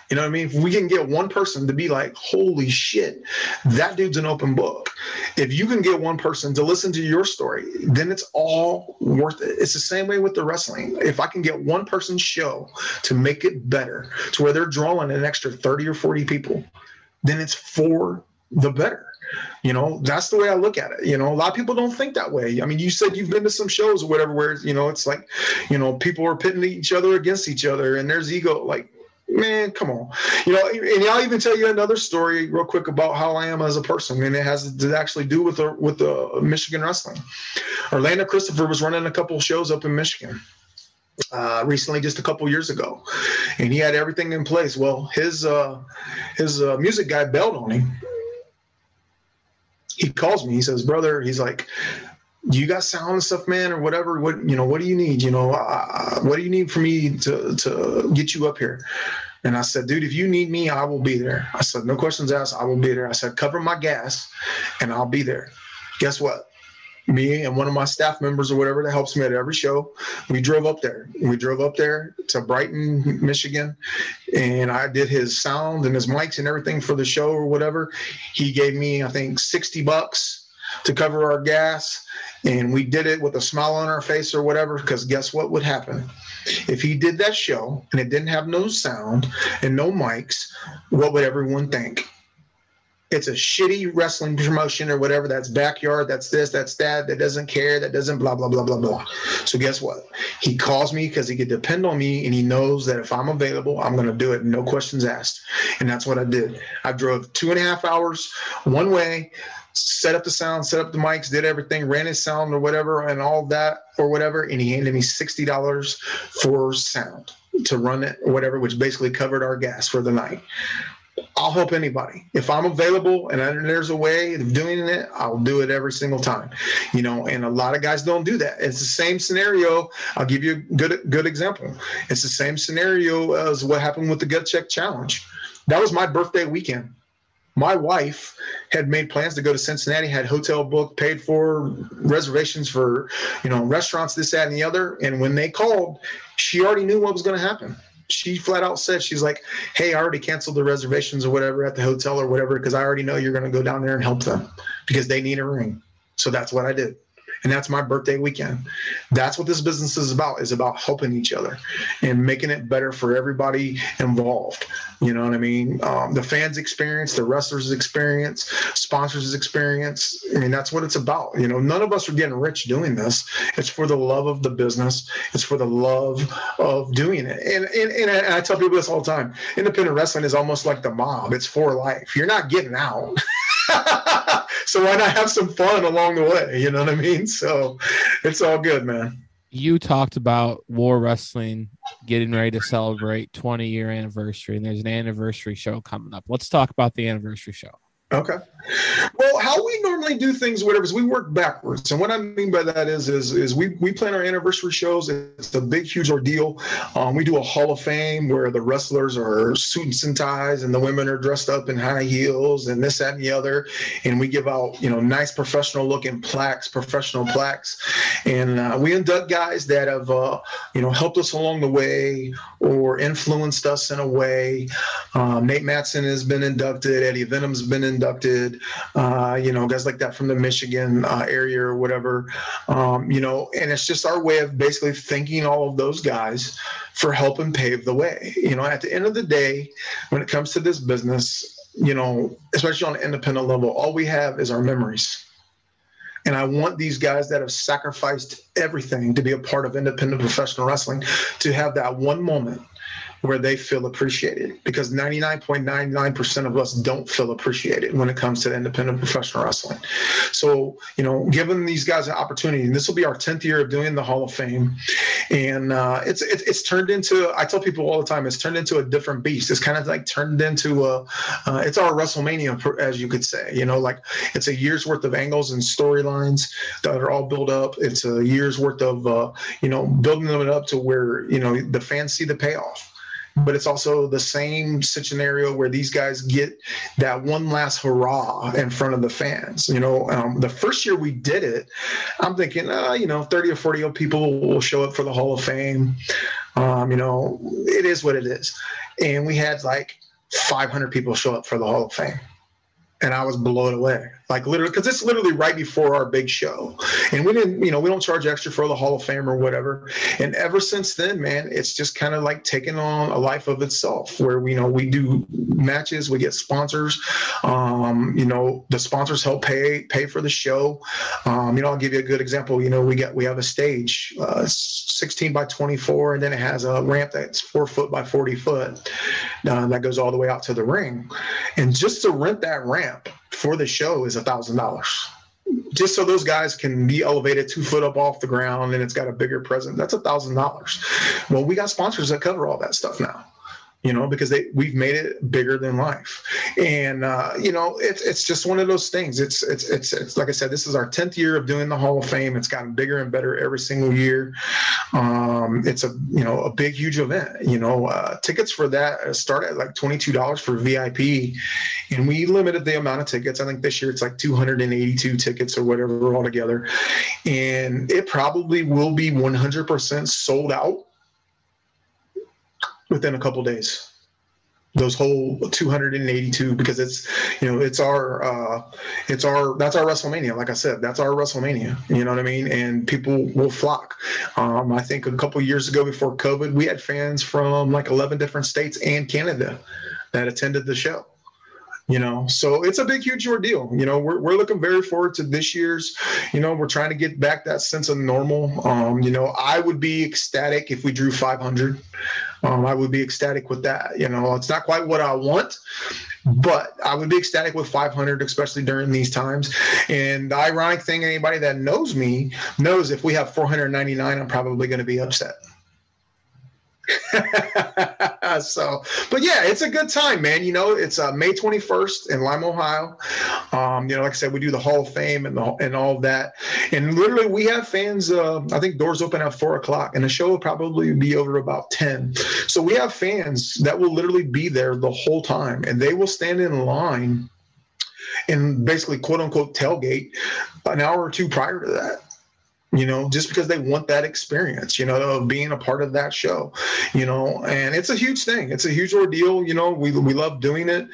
S3: You know what I mean? If we can get one person to be like, holy shit, that dude's an open book. If you can get one person to listen to your story, then it's all worth it. It's the same way with the wrestling. If I can get one person's show to make it better, to where they're drawing an extra 30 or 40 people, then it's for the better. You know, that's the way I look at it. You know, a lot of people don't think that way. I mean, you said you've been to some shows or whatever where, you know, it's like, you know, people are pitting each other against each other and there's ego. Like, man, come on. You know, and I'll even tell you another story real quick about how I am as a person, and it has to actually do with the with the Michigan wrestling. Orlando Christopher was running a couple shows up in Michigan. Uh, recently, just a couple years ago, and he had everything in place. Well, his uh, his uh, music guy bailed on him. He calls me. He says, "Brother," he's like, you got sound stuff, man, or whatever. What you know? What do you need? You know, uh, what do you need for me to to get you up here? And I said, dude, if you need me, I will be there. I said, no questions asked, I will be there. I said, cover my gas, and I'll be there. Guess what? Me and one of my staff members or whatever that helps me at every show, we drove up there. We drove up there to Brighton, Michigan, and I did his sound and his mics and everything for the show or whatever. He gave me, I think, 60 bucks to cover our gas and we did it with a smile on our face or whatever because guess what would happen? If he did that show and it didn't have no sound and no mics what would everyone think? It's a shitty wrestling promotion or whatever that's backyard that's this that's that that doesn't care that doesn't blah blah blah blah blah. So guess what? He calls me because he could depend on me and he knows that if i'm available i'm going to do it no questions asked. And that's what i did. I drove two and a half hours one way set up the sound, set up the mics, did everything, ran his sound or whatever, and all that or whatever. And he handed me sixty dollars for sound to run it or whatever, which basically covered our gas for the night. I'll help anybody. If I'm available and there's a way of doing it, I'll do it every single time. You know, and a lot of guys don't do that. It's the same scenario. I'll give you a good good example. It's the same scenario as what happened with the gut check challenge. That was my birthday weekend my wife had made plans to go to Cincinnati, had hotel booked, paid for reservations for, you know, restaurants, this, that, and the other. And when they called, she already knew what was going to happen. She flat out said, she's like, Hey, I already canceled the reservations or whatever at the hotel or whatever, because I already know you're going to go down there and help them because they need a ring. So that's what I did and that's my birthday weekend. That's what this business is about. Is about helping each other and making it better for everybody involved. You know what i mean? Um, the fans experience the wrestlers experience sponsors experience. I mean that's what it's about. You know none of us are getting rich doing this. It's for the love of the business. It's for the love of doing it. And, and, and i tell people this all the time. Independent wrestling is almost like the mob. It's for life. You're not getting out <laughs> so why not have some fun along the way? You know what I mean? So it's all good, man.
S2: You talked about War Wrestling getting ready to celebrate 20 year anniversary, and there's an anniversary show coming up. Let's talk about the anniversary show.
S3: Okay. Well, how we normally do things, whatever, is we work backwards. And what I mean by that is, is, is we, we plan our anniversary shows. It's a big, huge ordeal. Um, we do a Hall of Fame where the wrestlers are suits and ties and the women are dressed up in high heels and this, that, and the other. And we give out, you know, nice professional looking plaques, professional plaques. And uh, we induct guys that have, uh, you know, helped us along the way or influenced us in a way. Um, Nate Matson has been inducted. Eddie Venom's been inducted uh, you know, guys like that from the Michigan uh, area or whatever, um, you know, and it's just our way of basically thanking all of those guys for helping pave the way. You know, at the end of the day, when it comes to this business, you know, especially on an independent level, all we have is our memories. And I want these guys that have sacrificed everything to be a part of independent professional wrestling to have that one moment where they feel appreciated because 99.99% of us don't feel appreciated when it comes to independent professional wrestling. So, you know, giving these guys an opportunity, and this will be our 10th year of doing the Hall of Fame. And uh, it's, it's, it's turned into, I tell people all the time, it's turned into a different beast. It's kind of like turned into a, uh, it's our WrestleMania, as you could say, you know, like it's a year's worth of angles and storylines that are all built up. It's a year's worth of, uh, you know, building them up to where, you know, the fans see the payoff but it's also the same scenario where these guys get that one last hurrah in front of the fans. You know, um, the first year we did it, I'm thinking, uh, you know, 30 or 40 people will show up for the Hall of Fame. Um, you know, it is what it is. And we had like 500 people show up for the Hall of Fame. And I was blown away like literally because it's literally right before our big show. And we didn't you know we don't charge extra for the hall of fame or whatever. And ever since then man it's just kind of like taken on a life of itself where we you know we do matches we get sponsors. Um, you know the sponsors help pay pay for the show. Um, you know i'll give you a good example. You know we get we have a stage uh, 16 by 24 and then it has a ramp that's four foot by 40 foot uh, that goes all the way out to the ring. And just to rent that ramp for the show is a thousand dollars just so those guys can be elevated two foot up off the ground and it's got a bigger presence that's a thousand dollars well we got sponsors that cover all that stuff now you know, because they we've made it bigger than life, and uh, you know, it's it's just one of those things. It's it's it's it's like I said, this is our tenth year of doing the Hall of Fame. It's gotten bigger and better every single year. Um, it's a you know a big huge event. You know, uh, tickets for that start at like twenty two dollars for VIP, and we limited the amount of tickets. I think this year it's like two hundred and eighty two tickets or whatever altogether, and it probably will be one hundred percent sold out within a couple days those whole 282 because it's you know it's our uh it's our that's our wrestlemania like i said that's our wrestlemania you know what i mean? And people will flock. Um i think a couple years ago before covid we had fans from like 11 different states and canada that attended the show you know? So it's a big huge ordeal you know? We're, we're looking very forward to this year's you know we're trying to get back that sense of normal. Um you know i would be ecstatic if we drew 500 um, I would be ecstatic with that. You know, it's not quite what I want, but I would be ecstatic with 500, especially during these times. And the ironic thing, anybody that knows me knows if we have 499, I'm probably going to be upset. <laughs> so, but yeah, it's a good time, man. You know, it's uh, May 21st in Lima, Ohio. Um, you know, like I said, we do the Hall of Fame and the, and all that. And literally, we have fans. Uh, I think doors open at four o'clock, and the show will probably be over about 10. So we have fans that will literally be there the whole time, and they will stand in line and basically quote unquote tailgate an hour or two prior to that you know, just because they want that experience, you know, of being a part of that show, you know, and it's a huge thing. It's a huge ordeal. You know, we, we love doing it.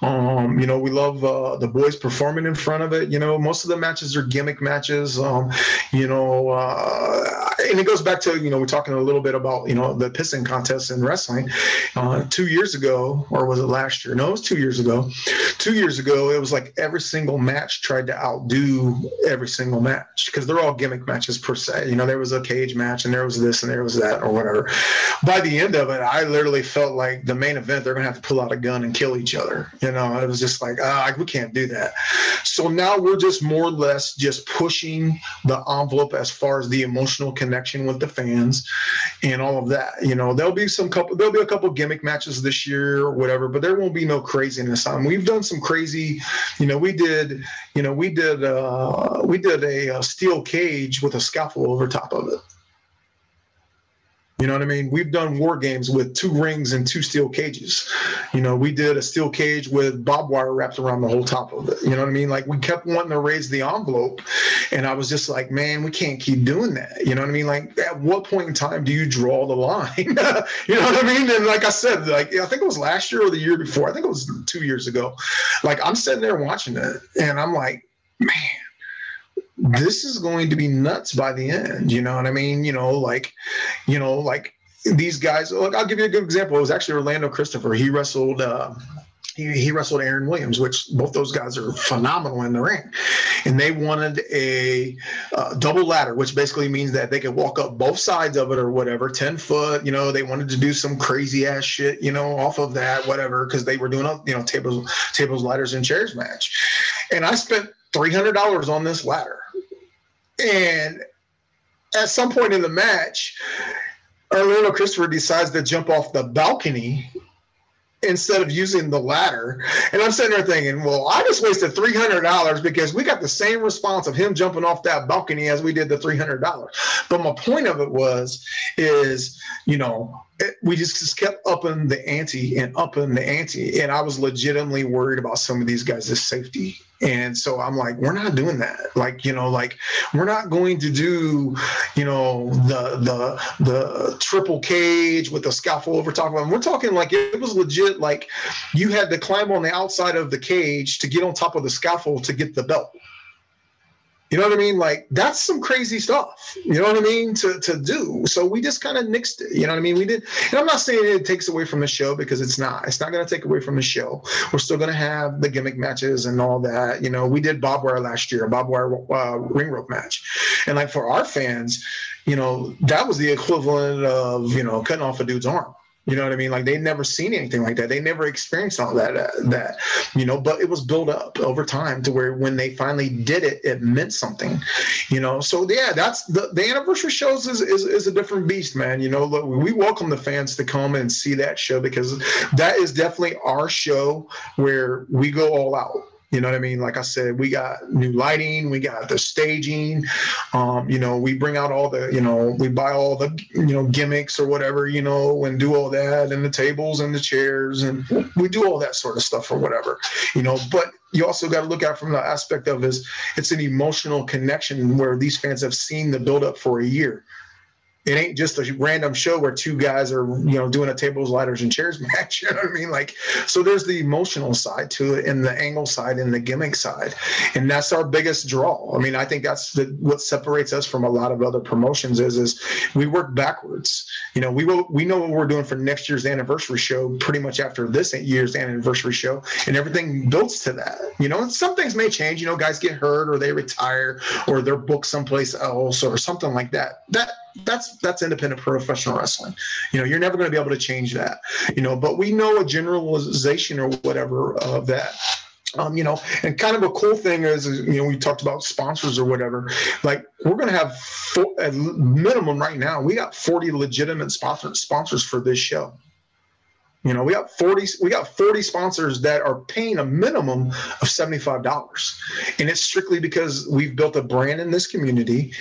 S3: Um, you know, we love uh, the boys performing in front of it. You know, most of the matches are gimmick matches. Um, you know, uh, and it goes back to, you know, we're talking a little bit about, you know, the pissing contest in wrestling. Uh, two years ago, or was it last year? No, it was two years ago. Two years ago, it was like every single match tried to outdo every single match because they're all gimmick matches matches per se. You know, there was a cage match and there was this and there was that or whatever. By the end of it, I literally felt like the main event, they're going to have to pull out a gun and kill each other. You know, it was just like, ah, we can't do that. So now we're just more or less just pushing the envelope as far as the emotional connection with the fans and all of that. You know, there'll be some couple, there'll be a couple gimmick matches this year or whatever, but there won't be no craziness on. We've done some crazy, you know, we did, you know, we did, uh, we did a, a steel cage with with a scaffold over top of it. You know what I mean? We've done war games with two rings and two steel cages. You know, we did a steel cage with barbed wire wrapped around the whole top of it. You know what I mean? Like we kept wanting to raise the envelope. And I was just like, man, we can't keep doing that. You know what I mean? Like at what point in time do you draw the line? <laughs> you know what I mean? And like I said, like I think it was last year or the year before. I think it was two years ago. Like I'm sitting there watching it and I'm like, man this is going to be nuts by the end. You know what I mean? You know, like, you know, like these guys. Look, I'll give you a good example. It was actually Orlando Christopher. He wrestled. Uh, he, he wrestled Aaron Williams, which both those guys are phenomenal in the ring. And they wanted a uh, double ladder, which basically means that they could walk up both sides of it or whatever, 10 foot. You know, they wanted to do some crazy ass shit, you know, off of that, whatever, because they were doing a, you know, tables, tables, ladders, and chairs match. And I spent $300 on this ladder. And at some point in the match, Orlando Christopher decides to jump off the balcony instead of using the ladder. And I'm sitting there thinking, well, I just wasted $300 because we got the same response of him jumping off that balcony as we did the $300. But my point of it was, is, you know, it, we just, just kept upping the ante and upping the ante. And I was legitimately worried about some of these guys' safety and so I'm like, we're not doing that. Like, you know, like we're not going to do, you know, the the the triple cage with the scaffold over top of them. We're talking like it was legit. Like you had to climb on the outside of the cage to get on top of the scaffold to get the belt. You know what I mean? Like that's some crazy stuff. You know what I mean? To to do. So we just kind of nixed it. You know what I mean? We did. And I'm not saying it takes away from the show because it's not. It's not going to take away from the show. We're still going to have the gimmick matches and all that. You know, we did Bob wire last year, Bob wire uh, ring rope match, and like for our fans, you know, that was the equivalent of you know cutting off a dude's arm. You know what I mean? Like they'd never seen anything like that. They never experienced all that. Uh, that you know, but it was built up over time to where when they finally did it, it meant something. You know, so yeah, that's the the anniversary shows is is, is a different beast, man. You know, look, we welcome the fans to come and see that show because that is definitely our show where we go all out you know what I mean? Like I said, we got new lighting, we got the staging. Um, you know, we bring out all the, you know, we buy all the, you know, gimmicks or whatever, you know, and do all that, and the tables and the chairs, and we do all that sort of stuff or whatever, you know. But you also got to look at from the aspect of is it's an emotional connection where these fans have seen the build up for a year it ain't just a random show where two guys are you know doing a tables ladders and chairs <laughs> match you know what i mean? Like so there's the emotional side to it and the angle side and the gimmick side. And that's our biggest draw. I mean i think that's the, what separates us from a lot of other promotions is is we work backwards. You know we will we know what we're doing for next year's anniversary show pretty much after this year's anniversary show and everything builds to that you know? And some things may change you know guys get hurt or they retire or they're booked someplace else or something like that. That that's that's independent professional wrestling. You know, you're never going to be able to change that. You know, but we know a generalization or whatever of that. Um, you know, and kind of a cool thing is, you know, we talked about sponsors or whatever. Like, we're going to have four, at minimum right now, we got 40 legitimate sponsors sponsors for this show. You know, we got 40 we got 40 sponsors that are paying a minimum of $75. And it's strictly because we've built a brand in this community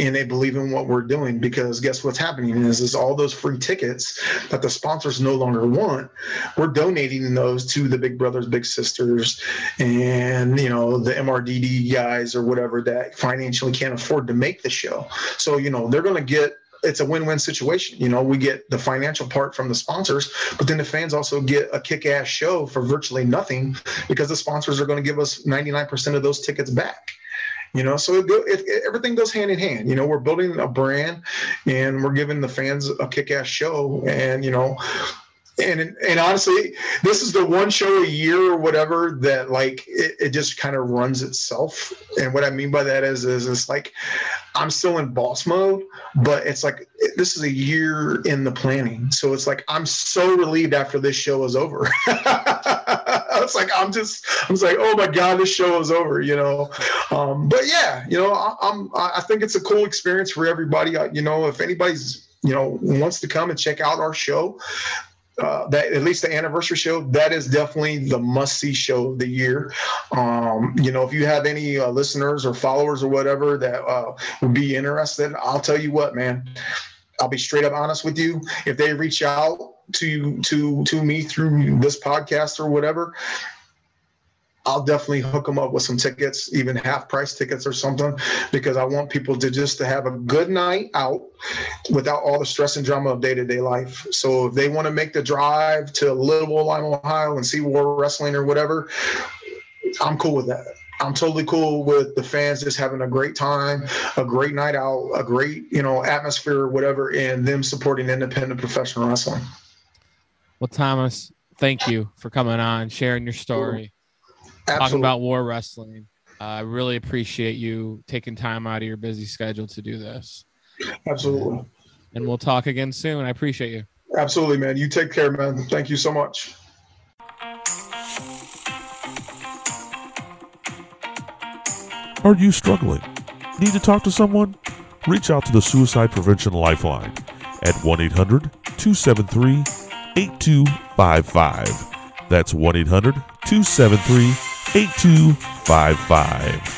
S3: and they believe in what we're doing because guess what's happening is is all those free tickets that the sponsors no longer want, we're donating those to the Big Brothers, Big Sisters and, you know, the MRDD guys or whatever that financially can't afford to make the show. So, you know, they're going to get it's a win-win situation. You know, we get the financial part from the sponsors, but then the fans also get a kick-ass show for virtually nothing because the sponsors are going to give us 99% of those tickets back. You know, so it, it, it, everything goes hand in hand. You know, we're building a brand, and we're giving the fans a kick-ass show, and you know, and and honestly, this is the one show a year or whatever that like it, it just kind of runs itself. And what I mean by that is is it's like I'm still in boss mode, but it's like this is a year in the planning. So it's like I'm so relieved after this show is over. <laughs> it's like I'm just I'm just like oh my god this show is over you know um, but yeah you know I, I'm I think it's a cool experience for everybody you know if anybody's you know wants to come and check out our show uh, that at least the anniversary show that is definitely the must see show of the year. Um, you know if you have any uh, listeners or followers or whatever that uh, would be interested i'll tell you what man. I'll be straight up honest with you. If they reach out to to to me through this podcast or whatever I'll definitely hook them up with some tickets, even half price tickets or something, because I want people to just to have a good night out without all the stress and drama of day to day life. So if they want to make the drive to Little Lima, Ohio, and see War Wrestling or whatever, I'm cool with that. I'm totally cool with the fans just having a great time, a great night out, a great you know atmosphere, or whatever, and them supporting independent professional wrestling.
S2: Well, Thomas, thank you for coming on, sharing your story, talking about war wrestling. Uh, I really appreciate you taking time out of your busy schedule to do this.
S3: Absolutely.
S2: And we'll talk again soon. I appreciate you.
S3: Absolutely, man. You take care, man. Thank you so much.
S1: Are you struggling? Need to talk to someone? Reach out to the Suicide Prevention Lifeline at 1 800 273 8255. That's 1 800 273 8255.